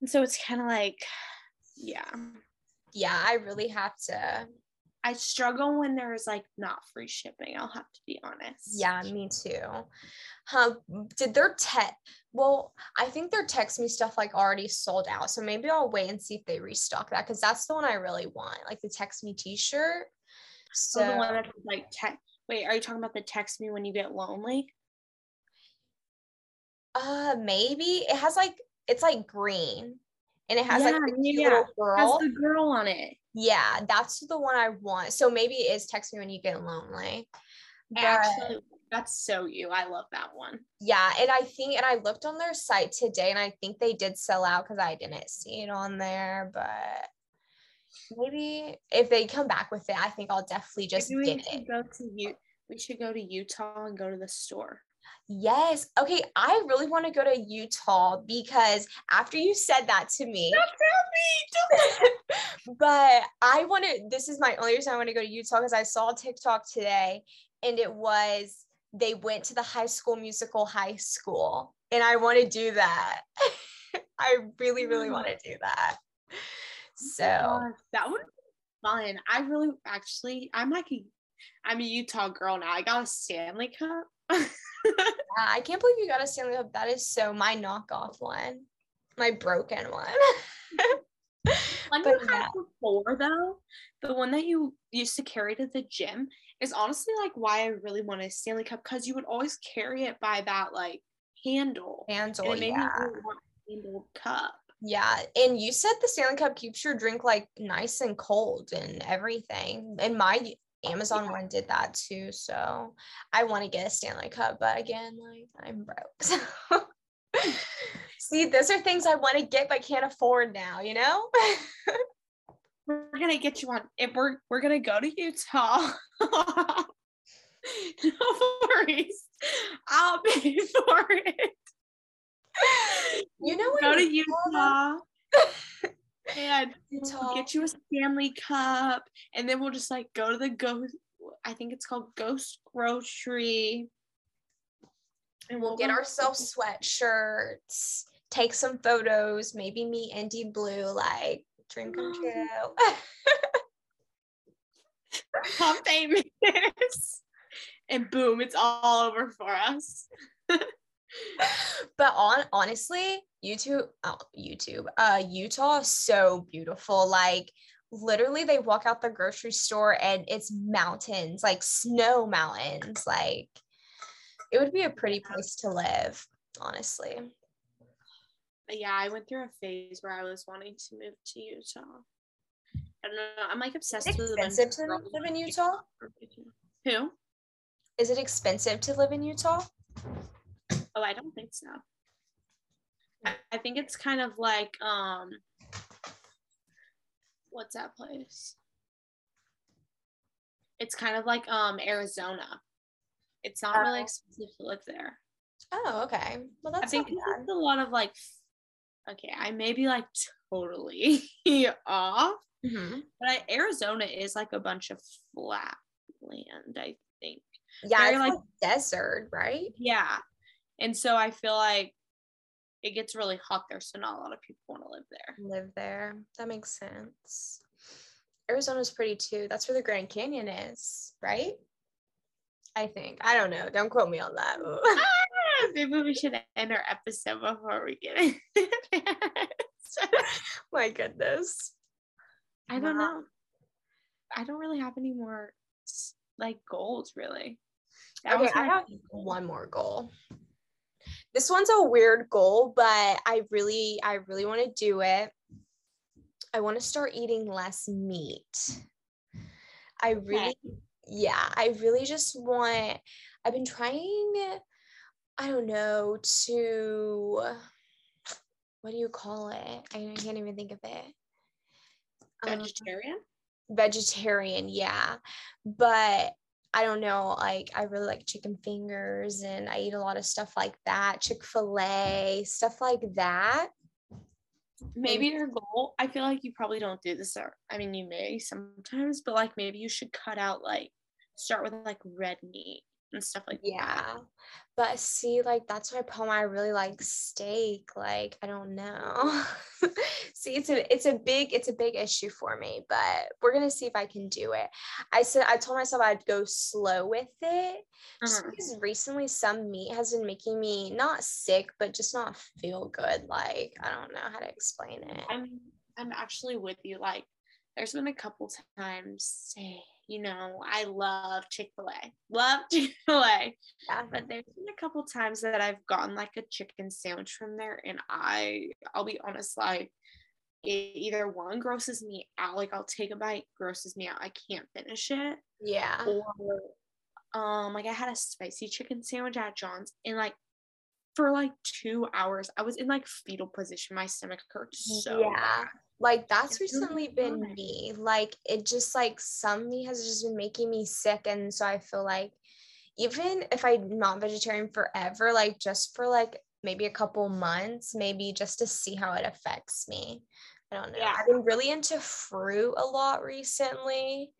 and so it's kind of like, yeah, yeah. I really have to I struggle when there's like not free shipping. I'll have to be honest. Yeah, me too. Huh? Did their tech? Well, I think their text me stuff like already sold out. So maybe I'll wait and see if they restock that because that's the one I really want, like the text me T-shirt. So oh, the one that's like text. Wait, are you talking about the text me when you get lonely? Uh, maybe it has like it's like green, and it has yeah, like the yeah. little girl. Has the girl on it. Yeah, that's the one I want. So maybe it is text me when you get lonely. But... Actually That's so you. I love that one. Yeah, and I think and I looked on their site today and I think they did sell out because I didn't see it on there, but maybe if they come back with it, I think I'll definitely just get it. go to you. We should go to Utah and go to the store. Yes. Okay. I really want to go to Utah because after you said that to me, me. but I want to, this is my only reason I want to go to Utah because I saw TikTok today and it was they went to the high school musical high school. And I want to do that. I really, really mm. want to do that. Oh so Gosh, that would be fun. I really actually I'm like a I'm a Utah girl now. I got a Stanley Cup. yeah, I can't believe you got a Stanley Cup. That is so my knockoff one, my broken one. One But you had before though, the one that you used to carry to the gym is honestly like why I really wanted a Stanley Cup because you would always carry it by that like handle. Handle, and it made yeah. me really want a handled cup. Yeah, and you said the Stanley Cup keeps your drink like nice and cold and everything. And my Amazon one did that too. So I want to get a Stanley Cup, but again, like I'm broke. So see, those are things I want to get but can't afford now, you know? We're gonna get you on if we're we're gonna go to Utah. no worries. I'll pay for it. you know what? Go to Utah and we'll get you a Stanley Cup, and then we'll just like go to the ghost. I think it's called Ghost Grocery, and We'll get ourselves sweatshirts, take some photos, maybe meet Indy Blue, like dream come true. I'm famous, and boom, it's all over for us. but on honestly, YouTube, oh, YouTube, uh, Utah is so beautiful. Like literally, they walk out the grocery store and it's mountains, like snow mountains. Like it would be a pretty place to live, honestly. Yeah, I went through a phase where I was wanting to move to Utah. I don't know. I'm like obsessed with a bunch of expensive to live in Utah? Who? Is it expensive to live in Utah? Oh, I don't think so. I, I think it's kind of like um what's that place? It's kind of like um Arizona. It's not really Oh. expensive to live there. Oh, okay. Well, that's I think a lot of like okay, I may be like totally off, Mhm. but I, Arizona is like a bunch of flat land, I think. Yeah, it's like- like desert, right? Yeah. And so I feel like it gets really hot there, so not a lot of people want to live there. Live there. That makes sense. Arizona's pretty too. That's where the Grand Canyon is, right? I think. I don't know. Don't quote me on that. Ah, Maybe we should end our episode before we get in. My goodness. I don't Wow. know. I don't really have any more like goals, really. That Okay, was I have one more goal. This one's a weird goal, but I really, I really want to do it. I want to start eating less meat. I really, yeah, I really just want, I've been trying, I don't know, to, what do you call it? I can't even think of it. Um, vegetarian. vegetarian, yeah. But I don't know, like I really like chicken fingers and I eat a lot of stuff like that, Chick-fil-A, stuff like that. maybe your goal i feel like you probably don't do this or i mean you may sometimes but like maybe you should cut out like start with like red meat and stuff like that Yeah. But see, like that's my problem. I really like steak. Like, I don't know. see, it's a it's a big, it's a big issue for me, but we're gonna see if I can do it. I said I told myself I'd go slow with it. Just Mhm. because recently some meat has been making me not sick, but just not feel good. Like, I don't know how to explain it. i'm i'm actually with you like there's been a couple times eh, you know i love chick-fil-a love chick-fil-a Yeah. but there's been a couple times that i've gotten like a chicken sandwich from there and i i'll be honest like it either one grosses me out like i'll take a bite grosses me out i can't finish it Yeah. or um like I had a spicy chicken sandwich at John's and like for like two hours I was in like fetal position. My stomach hurt so yeah. bad. Like that's recently been me. Like it just like some meat has just been making me sick. And so I feel like even if I'm not vegetarian forever, like just for like maybe a couple months, maybe just to see how it affects me. I don't know. Yeah. I've been really into fruit a lot recently.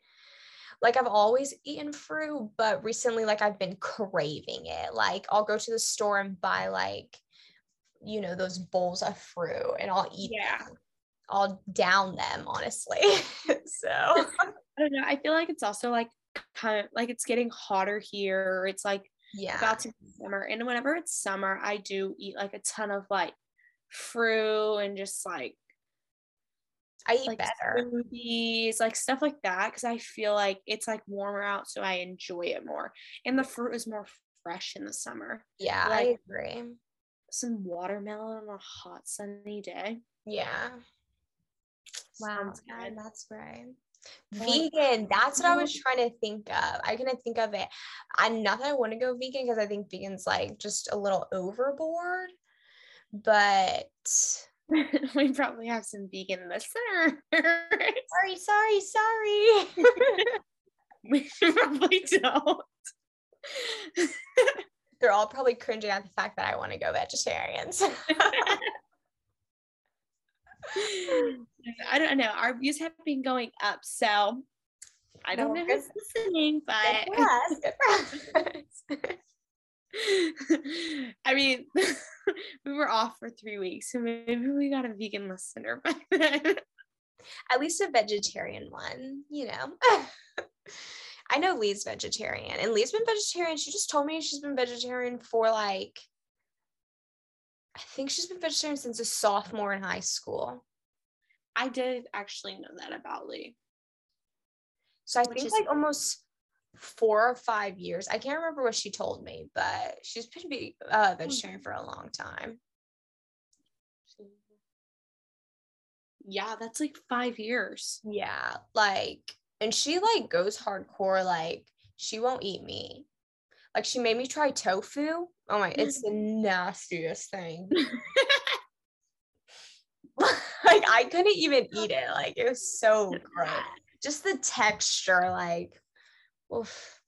Like I've always eaten fruit, but recently like I've been craving it. Like I'll go to the store and buy like you know those bowls of fruit and I'll eat Yeah. them. I'll down them honestly. so I don't know. I feel like it's also like kind of like it's getting hotter here. It's like yeah. about to be summer. And whenever it's summer, I do eat like a ton of like fruit and just like I eat like better. smoothies, like stuff like that. Cause I feel like it's like warmer out, so I enjoy it more. And the fruit is more fresh in the summer. Yeah, like- I agree. Some watermelon on a hot sunny day. Yeah. Wow, good. that's right. Vegan, that's what I was trying to think of. I couldn't think of it. I'm not that I want to go vegan because I think vegan's like just a little overboard. But we probably have some vegan listeners. sorry, sorry, sorry. we probably don't. They're all probably cringing at the fact that I want to go vegetarians. I don't know. Our views have been going up, so I don't No, know good- who's listening, Good but for us, good for us. I mean, we were off for three weeks, so maybe we got a vegan listener by then. At least a vegetarian one, you know. I know Lee's vegetarian, and Lee's been vegetarian. She just told me she's been vegetarian for like, I think she's been vegetarian since a sophomore in high school. I did actually know that about Lee. So I Which think is- like almost four or five years. I can't remember what she told me, but she's been be, uh, vegetarian for a long time. Yeah, that's like five years. Yeah, like, and she like goes hardcore. Like, she won't eat meat. Like, she made me try tofu. Oh my, it's the nastiest thing. like, I couldn't even eat it. Like, it was so gross. Just the texture, like, oof.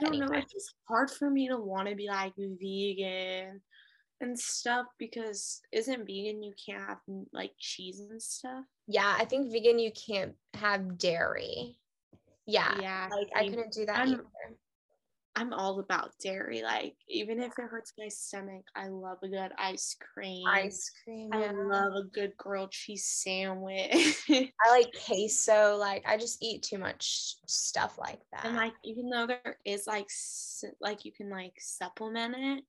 I don't know. It's just hard for me to want to be like vegan and stuff because isn't vegan you can't have like cheese and stuff? Yeah, I think vegan, you can't have dairy. Yeah, Yeah, like, I same. couldn't do that I'm- either. I'm all about dairy. Like even if it hurts my stomach, I love a good ice cream. Ice cream. I yeah. love a good grilled cheese sandwich. I like queso. Like, I just eat too much stuff like that. and like even though there is like like you can like supplement it.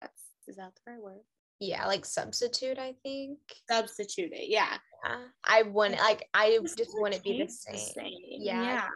That's is that the right word? yeah, like substitute, I think. Substitute it. Yeah. Yeah. I wouldn't like I Just just wouldn't be the same. same. Yeah. Yeah.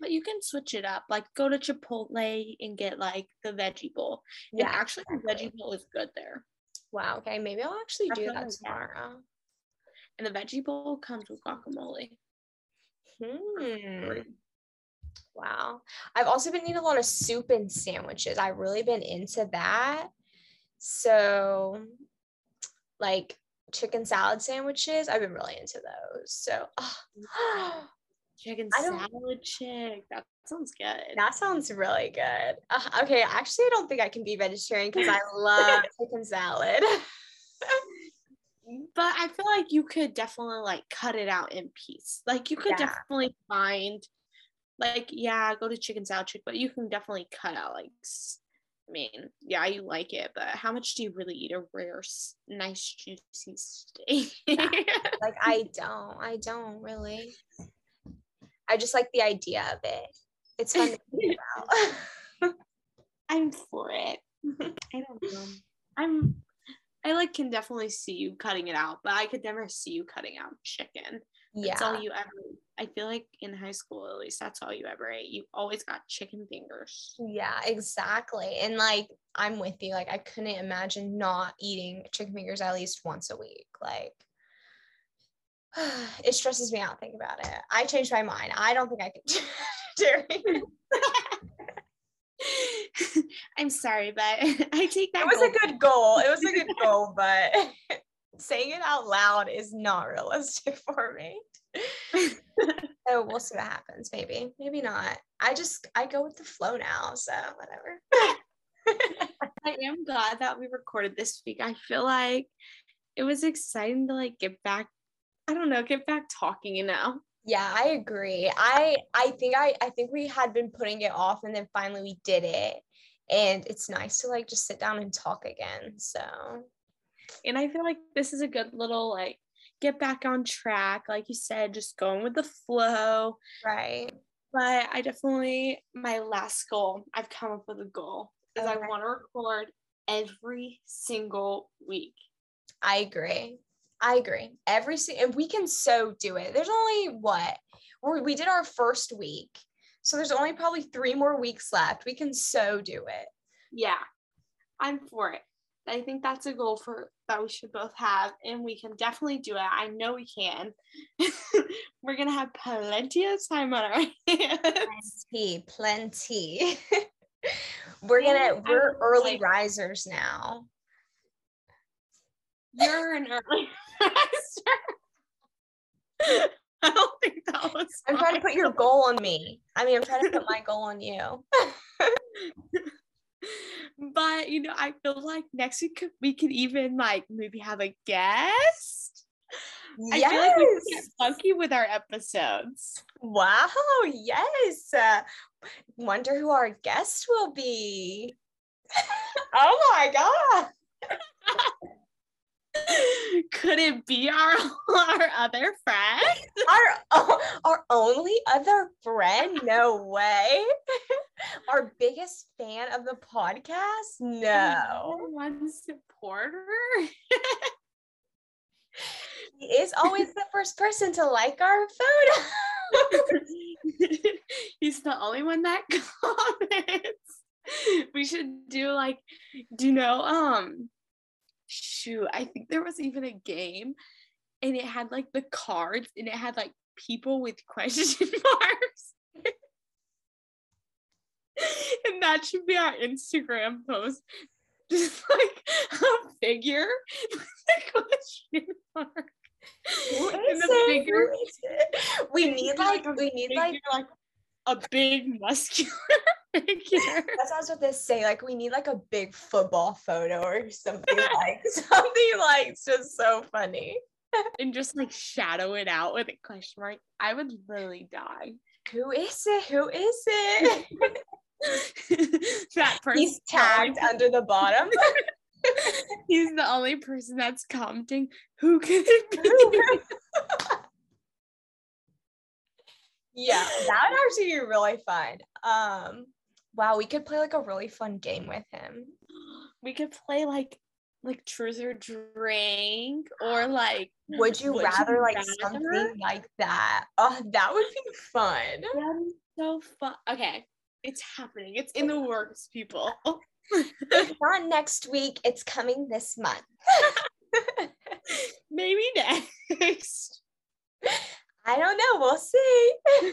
But you can switch it up. Like go to Chipotle and get like the veggie bowl. Yeah. and actually the veggie bowl is good there. Wow. Okay. Maybe I'll actually do that tomorrow. And the veggie bowl comes with guacamole. Hmm. Wow. I've also been eating a lot of soup and sandwiches. I've really been into that. So, like chicken salad sandwiches, I've been really into those. So, ah, Chicken salad chick. That sounds good. that sounds really good. Uh, okay. Actually, I don't think I can be vegetarian because I love chicken salad. but I feel like you could definitely like cut it out in piece. Like you could Yeah. definitely find like yeah, go to chicken salad chick, but you can definitely cut out like I mean, yeah, you like it, but how much do you really eat a rare, nice, juicy steak? like, I don't. I don't really. I just like the idea of it. It's fun to think about. I'm for it. I don't know. I'm. I like can definitely see you cutting it out, but I could never see you cutting out chicken. That's yeah. all you ever I feel like in high school, at least, that's all you ever ate. You always got chicken fingers. Yeah, exactly. And like, I'm with you. Like, I couldn't imagine not eating chicken fingers at least once a week. Like, it stresses me out thinking about it. I changed my mind. I don't think I can do it. I'm sorry, but I take that. It was goal. a good goal. It was a good goal, but saying it out loud is not realistic for me. so we'll see what happens. Maybe, maybe not. I just I go with the flow now. So whatever. I am glad that we recorded this week. I feel like it was exciting to like get back. I don't know, get back talking. You know. Yeah, I agree. I I think I I think we had been putting it off, and then finally we did it, and it's nice to like just sit down and talk again. So. And I feel like this is a good little like get back on track. Like you said, just going with the flow. Right. But I definitely, my last goal, I've come up with a goal, is okay. I want to record every single week. I agree. I agree. Every and we can so do it. There's only what we did our first week, so there's only probably three more weeks left. We can so do it. Yeah, I'm for it. I think that's a goal for that we should both have, and we can definitely do it. I know we can. We're gonna have plenty of time on our hands. Plenty, plenty. we're gonna we're early like, risers now. You're an early riser. I don't think that was. I'm trying to put your goal on me. I mean, I'm trying to put my goal on you but you know, I feel like next week we could even like maybe have a guest. Yes. I feel like we can get funky with our episodes. Wow, yes. Uh, wonder who our guest will be. oh my god. Could it be our our other friend? Our our only other friend? No way. Our biggest fan of the podcast? No. One supporter. he is always the first person to like our photo. He's the only one that comments. We should do like, do you know, um, shoot, I think there was even a game and it had like the cards and it had like people with question marks. and that should be our Instagram post. Just like a figure with a question mark. Who is the figure, we need like, like we need like, like a big muscular figure. That's what was about to say. Like, we need like a big football photo or something like something like it's just so funny. and just like shadow it out with a question mark. I would literally die. Who is it? Who is it? that person. He's tagged under the bottom. He's the only person that's commenting. Who could it be? Yeah, that would actually be really fun. Um, wow, we could play like a really fun game with him. We could play like like truth or drink or like would you would rather you like rather? something like that? Oh, that would be fun. So fun. Okay, it's happening. It's in the works, people. not next week, it's coming this month. Maybe next. I don't know. We'll see.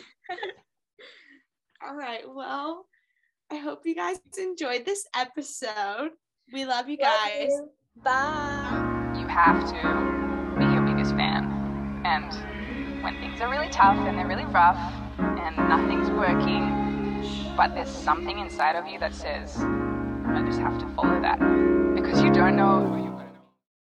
All right. Well, I hope you guys enjoyed this episode. We love you guys. Love you. Bye. You have to be your biggest fan. And when things are really tough and they're really rough and nothing's working, but there's something inside of you that says, I just have to follow that. Because you don't know who you